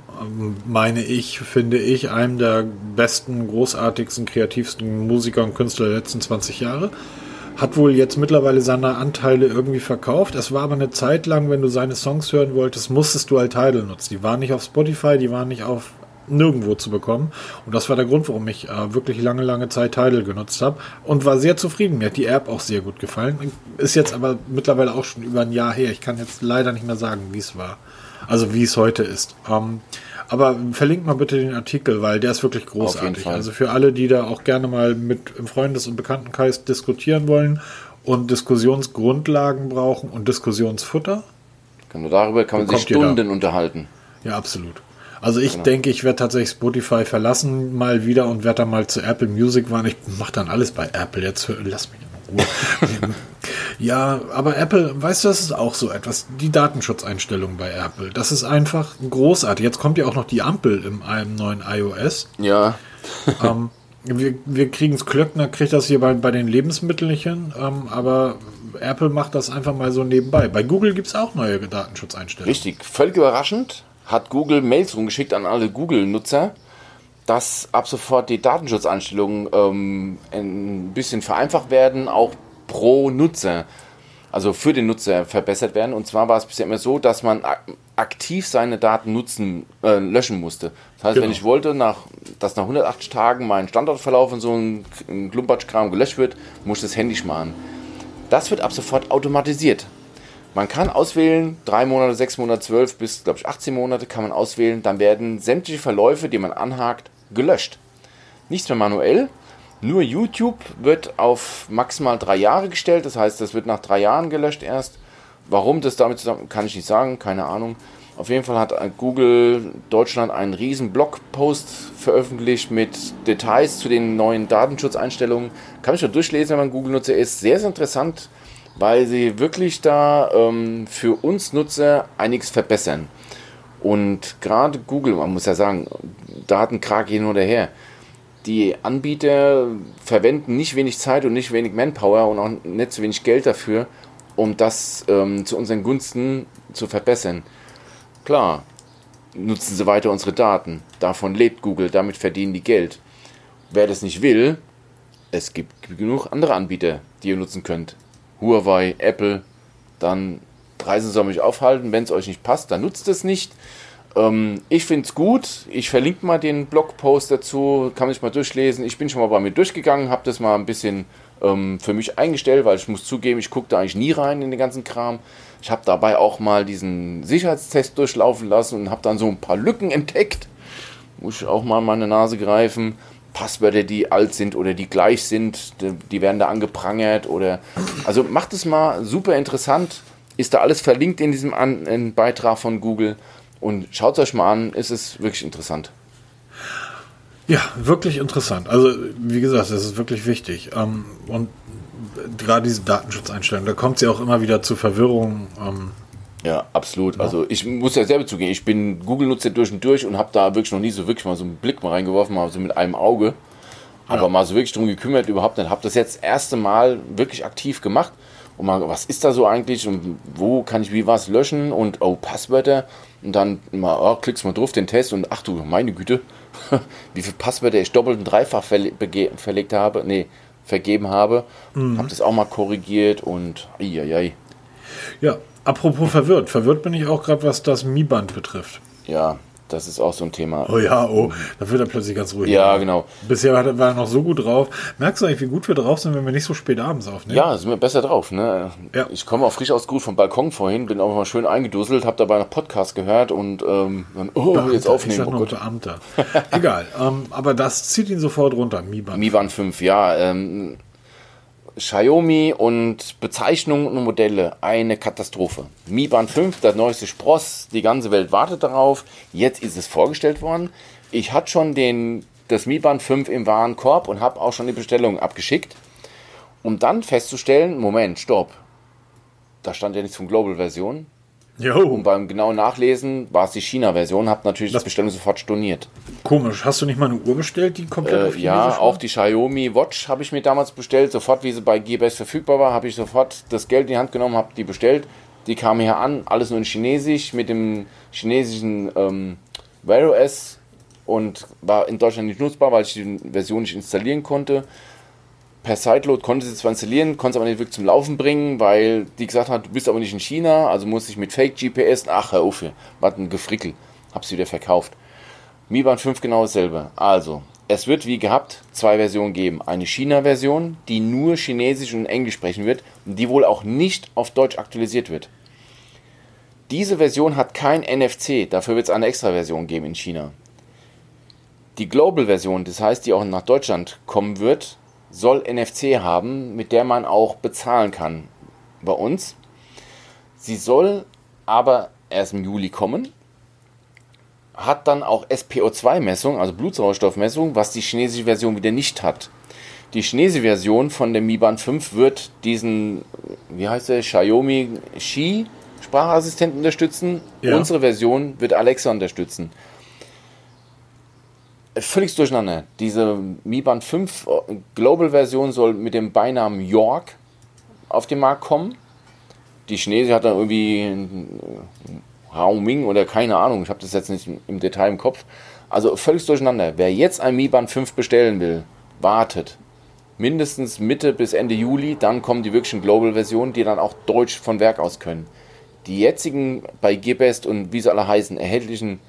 meine ich, finde ich, einem der besten, großartigsten, kreativsten Musiker und Künstler der letzten 20 Jahre. Hat wohl jetzt mittlerweile seine Anteile irgendwie verkauft. Es war aber eine Zeit lang, wenn du seine Songs hören wolltest, musstest du halt Tidal nutzen. Die waren nicht auf Spotify, die waren nicht auf nirgendwo zu bekommen. Und das war der Grund, warum ich äh, wirklich lange, lange Zeit Tidal genutzt habe und war sehr zufrieden. Mir hat die App auch sehr gut gefallen. Ist jetzt aber mittlerweile auch schon über ein Jahr her. Ich kann jetzt leider nicht mehr sagen, wie es war. Also wie es heute ist. Ähm, aber verlinkt mal bitte den Artikel, weil der ist wirklich großartig. Also für alle, die da auch gerne mal mit im Freundes- und Bekanntenkreis diskutieren wollen und Diskussionsgrundlagen brauchen und Diskussionsfutter. Genau, darüber kann man sich. Stunden unterhalten. Ja, absolut. Also ich denke, ich werde tatsächlich Spotify verlassen mal wieder und werde dann mal zu Apple Music fahren. Ich mache dann alles bei Apple. Jetzt lass mich in Ruhe. (laughs) ja, aber Apple, weißt du, das ist auch so etwas. Die Datenschutzeinstellungen bei Apple, das ist einfach großartig. Jetzt kommt ja auch noch die Ampel im einem neuen iOS. Ja, (laughs) ähm, wir wir kriegen es, Klöckner kriegt das hier bei, bei den Lebensmitteln hin, ähm, aber Apple macht das einfach mal so nebenbei. Bei Google gibt es auch neue Datenschutzeinstellungen. richtig. Völlig überraschend hat Google Mails rumgeschickt an alle Google-Nutzer, dass ab sofort die Datenschutzeinstellungen ähm, ein bisschen vereinfacht werden, auch pro Nutzer. Also für den Nutzer verbessert werden. Und zwar war es bisher immer so, dass man ak- aktiv seine Daten nutzen, äh, löschen musste. Das heißt, Genau. wenn ich wollte, nach, dass nach 180 Tagen mein Standortverlauf und so ein, ein Klumpatschkram gelöscht wird, muss ich das händisch machen. Das wird ab sofort automatisiert. Man kann auswählen, drei Monate, sechs Monate, zwölf bis, glaube ich, 18 Monate kann man auswählen. Dann werden sämtliche Verläufe, die man anhakt, gelöscht. Nichts mehr manuell. Nur YouTube wird auf maximal drei Jahre gestellt. Das heißt, das wird nach drei Jahren gelöscht erst. Warum das damit zusammen, kann ich nicht sagen, keine Ahnung. Auf jeden Fall hat Google Deutschland einen riesen Blogpost veröffentlicht mit Details zu den neuen Datenschutzeinstellungen. Kann ich schon durchlesen, wenn man Google-Nutzer ist. Sehr, sehr interessant, weil sie wirklich da ähm, für uns Nutzer einiges verbessern. Und gerade Google, man muss ja sagen, Datenkrag hin oder her. Die Anbieter verwenden nicht wenig Zeit und nicht wenig Manpower und auch nicht zu wenig Geld dafür, um das ähm, zu unseren Gunsten zu verbessern. Klar, nutzen sie weiter unsere Daten. Davon lebt Google, damit verdienen die Geld. Wer das nicht will, es gibt genug andere Anbieter, die ihr nutzen könnt. Huawei, Apple, dann Reisen soll mich aufhalten. Wenn es euch nicht passt, dann nutzt es nicht. Ähm, ich finde es gut. Ich verlinke mal den Blogpost dazu. Kann man sich mal durchlesen. Ich bin schon mal bei mir durchgegangen, habe das mal ein bisschen ähm, für mich eingestellt, weil ich muss zugeben, ich gucke da eigentlich nie rein in den ganzen Kram. Ich habe dabei auch mal diesen Sicherheitstest durchlaufen lassen und habe dann so ein paar Lücken entdeckt. Muss ich auch mal in meine Nase greifen. Passwörter, die alt sind oder die gleich sind, die, die werden da angeprangert oder. Also macht es mal super interessant. Ist da alles verlinkt in diesem an, in Beitrag von Google. Und schaut es euch mal an, ist es wirklich interessant. Ja, wirklich interessant. Also, wie gesagt, das ist wirklich wichtig. Ähm, und gerade diese Datenschutzeinstellungen, da kommt es ja auch immer wieder zu Verwirrung. Ähm, Ja, absolut. Also ich muss ja selber zugeben, ich bin Google-Nutzer durch und durch und habe da wirklich noch nie so wirklich mal so einen Blick mal reingeworfen, mal so mit einem Auge. Aber Ja. mal so wirklich drum gekümmert überhaupt nicht. Habe das jetzt das erste Mal wirklich aktiv gemacht. Und mal, was ist da so eigentlich und wo kann ich wie was löschen und oh, Passwörter. Und dann mal, oh, klickst mal drauf den Test und ach du, meine Güte, (laughs) wie viele Passwörter ich doppelt und dreifach verle verlegt habe, nee, vergeben habe. Habe das auch mal korrigiert und ai, ja, apropos verwirrt. Verwirrt bin ich auch gerade, was das Mi-Band betrifft. Ja, das ist auch so ein Thema. Oh ja, oh, da wird er plötzlich ganz ruhig. Ja, genau. Bisher war er- noch so gut drauf. Merkst du eigentlich, wie gut wir drauf sind, wenn wir nicht so spät abends aufnehmen? Ja, sind wir besser drauf. Ne? Ja. Ich komme auch frisch ausgeruht vom Balkon vorhin, bin auch mal schön eingeduselt, habe dabei noch Podcast gehört und ähm, dann, oh, Beamter. jetzt Ich aufnehmen. sag Oh Gott. Beamter. Egal, ähm, aber das zieht ihn sofort runter, Mi-Band. Mi waren 5, ja. Ähm, Xiaomi und Bezeichnungen und Modelle eine Katastrophe. Mi Band 5, der neueste Spross, die ganze Welt wartet darauf. Jetzt ist es vorgestellt worden. Ich hatte schon den, das Mi Band 5 im Warenkorb und habe auch schon die Bestellung abgeschickt, um dann festzustellen, Moment, stopp. Da stand ja nichts von Global-Version. Jo. Und beim genauen Nachlesen war es die China-Version, habe natürlich das Bestellung sofort storniert. Komisch. Hast du nicht mal eine Uhr bestellt, die komplett Äh, auf ja, war? auch die Xiaomi Watch habe ich mir damals bestellt. Sofort, wie sie bei GBS verfügbar war, habe ich sofort das Geld in die Hand genommen, habe die bestellt. Die kam hier an, alles nur in Chinesisch mit dem chinesischen ähm, Wear OS und war in Deutschland nicht nutzbar, weil ich die Version nicht installieren konnte. Per Sideload konnte sie zwar installieren, konnte es aber nicht wirklich zum Laufen bringen, weil die gesagt hat, du bist aber nicht in China, also musste ich mit Fake GPS, ach hör auf, was ein Gefrickel, hab sie wieder verkauft. Mi Band 5 genau dasselbe. Also, es wird wie gehabt zwei Versionen geben. Eine China-Version, die nur Chinesisch und Englisch sprechen wird, und die wohl auch nicht auf Deutsch aktualisiert wird. Diese Version hat kein NFC, dafür wird es eine extra Version geben in China. Die Global-Version, das heißt, die auch nach Deutschland kommen wird, soll NFC haben, mit der man auch bezahlen kann bei uns. Sie soll aber erst im Juli kommen hat dann auch SPO2-Messung, also Blutsauerstoffmessung, was die chinesische Version wieder nicht hat. Die chinesische Version von der Mi Band 5 wird diesen, wie heißt der, Xiaomi Xi Sprachassistenten unterstützen. Ja. Unsere Version wird Alexa unterstützen. Völlig durcheinander. Diese Mi Band 5 Global-Version soll mit dem Beinamen York auf den Markt kommen. Die Chinesische hat dann irgendwie Hao Ming oder keine Ahnung, ich habe das jetzt nicht im- Detail im Kopf. Also völlig durcheinander. Wer jetzt ein Mi Band 5 bestellen will, wartet. Mindestens Mitte bis Ende Juli, dann kommen die wirklichen Global-Versionen, die dann auch Deutsch von Werk aus können. Die jetzigen bei Gearbest und wie sie alle heißen, erhältlichen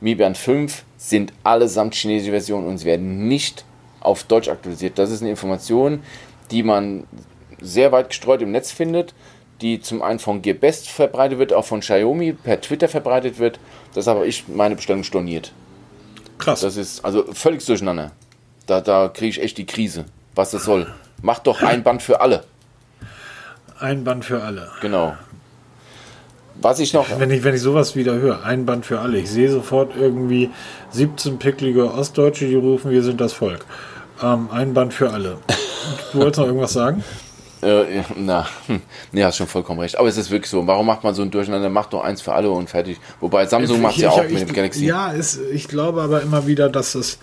Mi Band 5 sind allesamt chinesische Versionen und sie werden nicht auf Deutsch aktualisiert. Das ist eine Information, die man sehr weit gestreut im Netz findet, die zum einen von Gearbest verbreitet wird, auch von Xiaomi per Twitter verbreitet wird. Das habe ich meine Bestellung storniert. Krass. Das ist also völlig durcheinander. Da, da kriege ich echt die Krise. Was das soll. Macht doch ein Band für alle. Ein Band für alle. Genau. Was ich noch. Wenn ich, wenn ich sowas wieder höre, ein Band für alle. Ich sehe sofort irgendwie 17 picklige Ostdeutsche, die rufen, wir sind das Volk. Ähm, ein Band für alle. (laughs) Du wolltest noch irgendwas sagen? Äh, na, hm, nee, hast schon vollkommen recht. Aber es ist wirklich so. Warum macht man so ein Durcheinander? Macht doch eins für alle und fertig. Wobei Samsung macht es ja auch ich- mit dem Galaxy. Ja, ist, ich glaube aber immer wieder, dass es.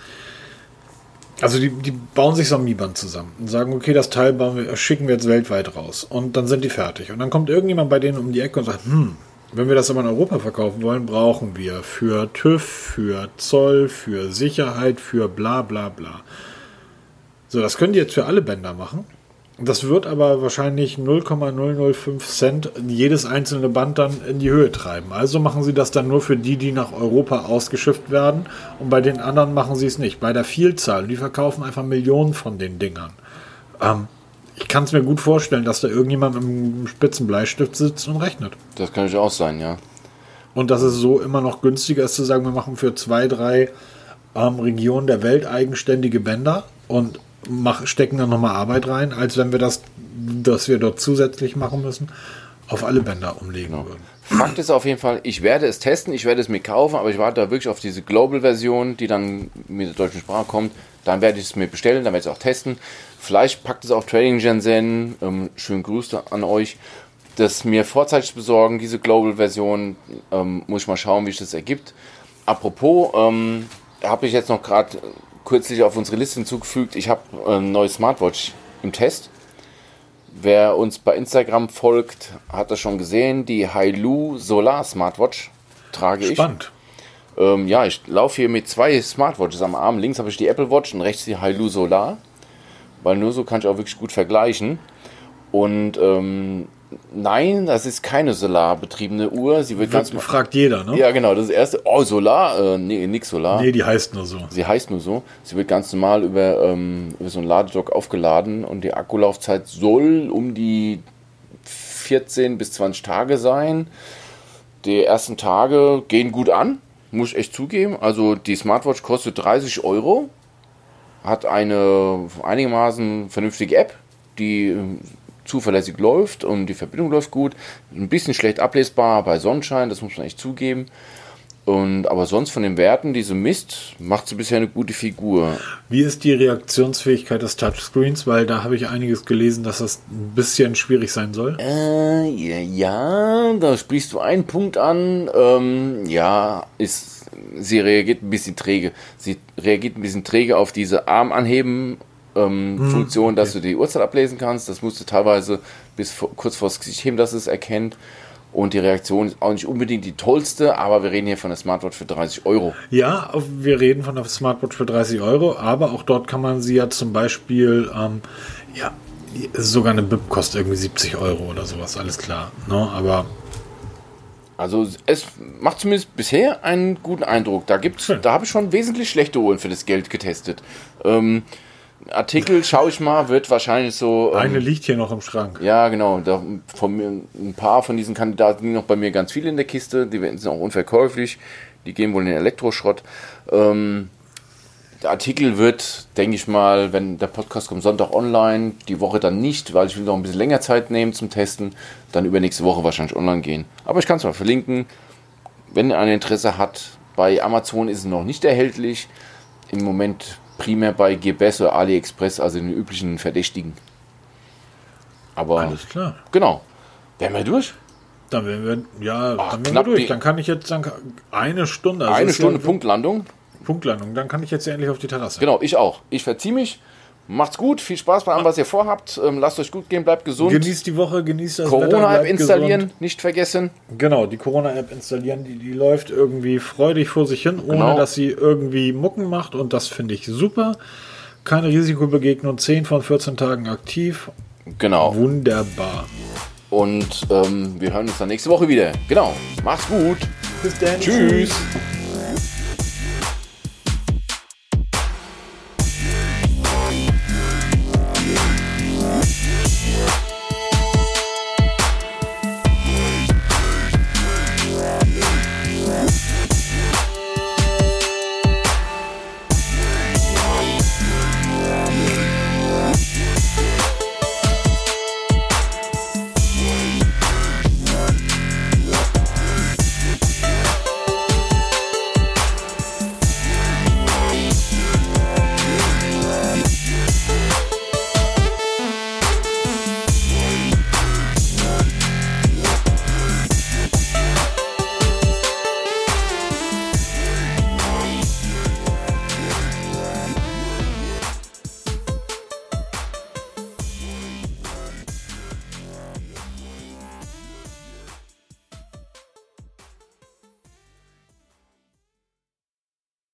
Also die, die bauen sich so ein Mi-Band zusammen und sagen, okay, das Teil wir, schicken wir jetzt weltweit raus. Und dann sind die fertig. Und dann kommt irgendjemand bei denen um die Ecke und sagt, hm, wenn wir das aber in Europa verkaufen wollen, brauchen wir für TÜV, für Zoll, für Sicherheit, für bla bla bla. So, das können die jetzt für alle Bänder machen. Das wird aber wahrscheinlich 0,005 Cent jedes einzelne Band dann in die Höhe treiben. Also machen sie das dann nur für die, die nach Europa ausgeschifft werden. Und bei den anderen machen sie es nicht. Bei der Vielzahl. Die verkaufen einfach Millionen von den Dingern. Ähm, ich kann es mir gut vorstellen, dass da irgendjemand mit einem spitzen Bleistift sitzt und rechnet. Das kann natürlich auch sein, ja. Und dass es so immer noch günstiger ist zu sagen, wir machen für zwei, drei ähm, Regionen der Welt eigenständige Bänder und mach, stecken dann nochmal Arbeit rein, als wenn wir das, das wir dort zusätzlich machen müssen, auf alle Bänder umlegen würden. Fakt ist auf jeden Fall, ich werde es testen, ich werde es mir kaufen, aber ich warte da wirklich auf diese Global-Version, die dann mit der deutschen Sprache kommt. Dann werde ich es mir bestellen, dann werde ich es auch testen. Vielleicht packt es auch Trading Shenzhen. Ähm, schönen Gruß an euch. Das mir vorzeitig besorgen, diese Global-Version, ähm, muss ich mal schauen, wie sich das ergibt. Apropos, ähm, habe ich jetzt noch gerade kürzlich auf unsere Liste hinzugefügt, ich habe ein neues Smartwatch im Test. Wer uns bei Instagram folgt, hat das schon gesehen. Die Hailu Solar Smartwatch trage ich. Spannend. Ähm, ja, ich laufe hier mit zwei Smartwatches am Arm. Links habe ich die Apple Watch und rechts die Hailu Solar. Weil nur so kann ich auch wirklich gut vergleichen. Und ähm, nein, das ist keine solarbetriebene Uhr. Sie wird ganz Das fragt jeder, ne? Ja, genau, das erste. Oh, Solar? Äh, nee, nix Solar. Nee, die heißt nur so. Sie heißt nur so. Sie wird ganz normal über, ähm, über so einen Ladedock aufgeladen und die Akkulaufzeit soll um die 14 bis 20 Tage sein. Die ersten Tage gehen gut an, muss ich echt zugeben. Also die Smartwatch kostet 30 Euro, hat eine einigermaßen vernünftige App, die zuverlässig läuft und die Verbindung läuft gut. Ein bisschen schlecht ablesbar bei Sonnenschein, das muss man echt zugeben. Und, aber sonst von den Werten, die sie misst, macht sie bisher eine gute Figur. Wie ist die Reaktionsfähigkeit des Touchscreens? Weil da habe ich einiges gelesen, dass das ein bisschen schwierig sein soll. Äh, ja, da sprichst du einen Punkt an. Ähm, ja, ist, sie reagiert ein bisschen träge. Sie reagiert ein bisschen träge auf diese Armanheben. Ähm, Hm, Funktion, dass du die Uhrzeit ablesen kannst. Das musst du teilweise bis vor, kurz vors Gesicht heben, dass es erkennt. Und die Reaktion ist auch nicht unbedingt die tollste, aber wir reden hier von der Smartwatch für 30 Euro. Ja, wir reden von der Smartwatch für 30 Euro, aber auch dort kann man sie ja zum Beispiel, ähm, ja, sogar eine BIP kostet irgendwie 70 Euro oder sowas, alles klar. Ne? Aber Also es macht zumindest bisher einen guten Eindruck. Da gibt's, Schön. da habe ich schon wesentlich schlechte Uhren für das Geld getestet. Ähm, Artikel schaue ich mal, wird wahrscheinlich so. Ähm, eine liegt hier noch im Schrank. ja, genau. Da, von mir, ein paar von diesen Kandidaten liegen noch bei mir ganz viel in der Kiste. Die werden- sind auch unverkäuflich. Die gehen wohl in den Elektroschrott. Ähm, der Artikel wird, denke ich mal, wenn der Podcast kommt Sonntag online, die Woche dann nicht, weil ich will noch ein bisschen länger Zeit nehmen zum Testen, dann übernächste Woche wahrscheinlich online gehen. Aber ich kann es mal verlinken. Wenn ihr ein Interesse hat, bei Amazon ist es noch nicht erhältlich. Im Moment primär bei GBS oder AliExpress, also den üblichen Verdächtigen. Aber Alles klar. genau. Wären wir durch? Dann werden wir, ja, Ach, dann werden wir durch. Dann kann ich jetzt dann, eine Stunde. also Eine Stunde Punktlandung. Punktlandung. Dann kann ich jetzt endlich auf die Terrasse. Genau, ich auch. Ich verziehe mich. Macht's gut, viel Spaß bei allem, was ihr vorhabt. Ähm, lasst euch gut gehen, bleibt gesund. Genießt die Woche, genießt das Corona-App installieren, gesund. nicht vergessen. Genau, die Corona-App installieren, die, die läuft irgendwie freudig vor sich hin, ohne Genau. dass sie irgendwie Mucken macht und das finde ich super. Keine Risikobegegnung, 10 von 14 Tagen aktiv. Genau. Wunderbar. Und ähm, wir hören uns dann nächste Woche wieder. Genau. Macht's gut. Bis dann. Tschüss.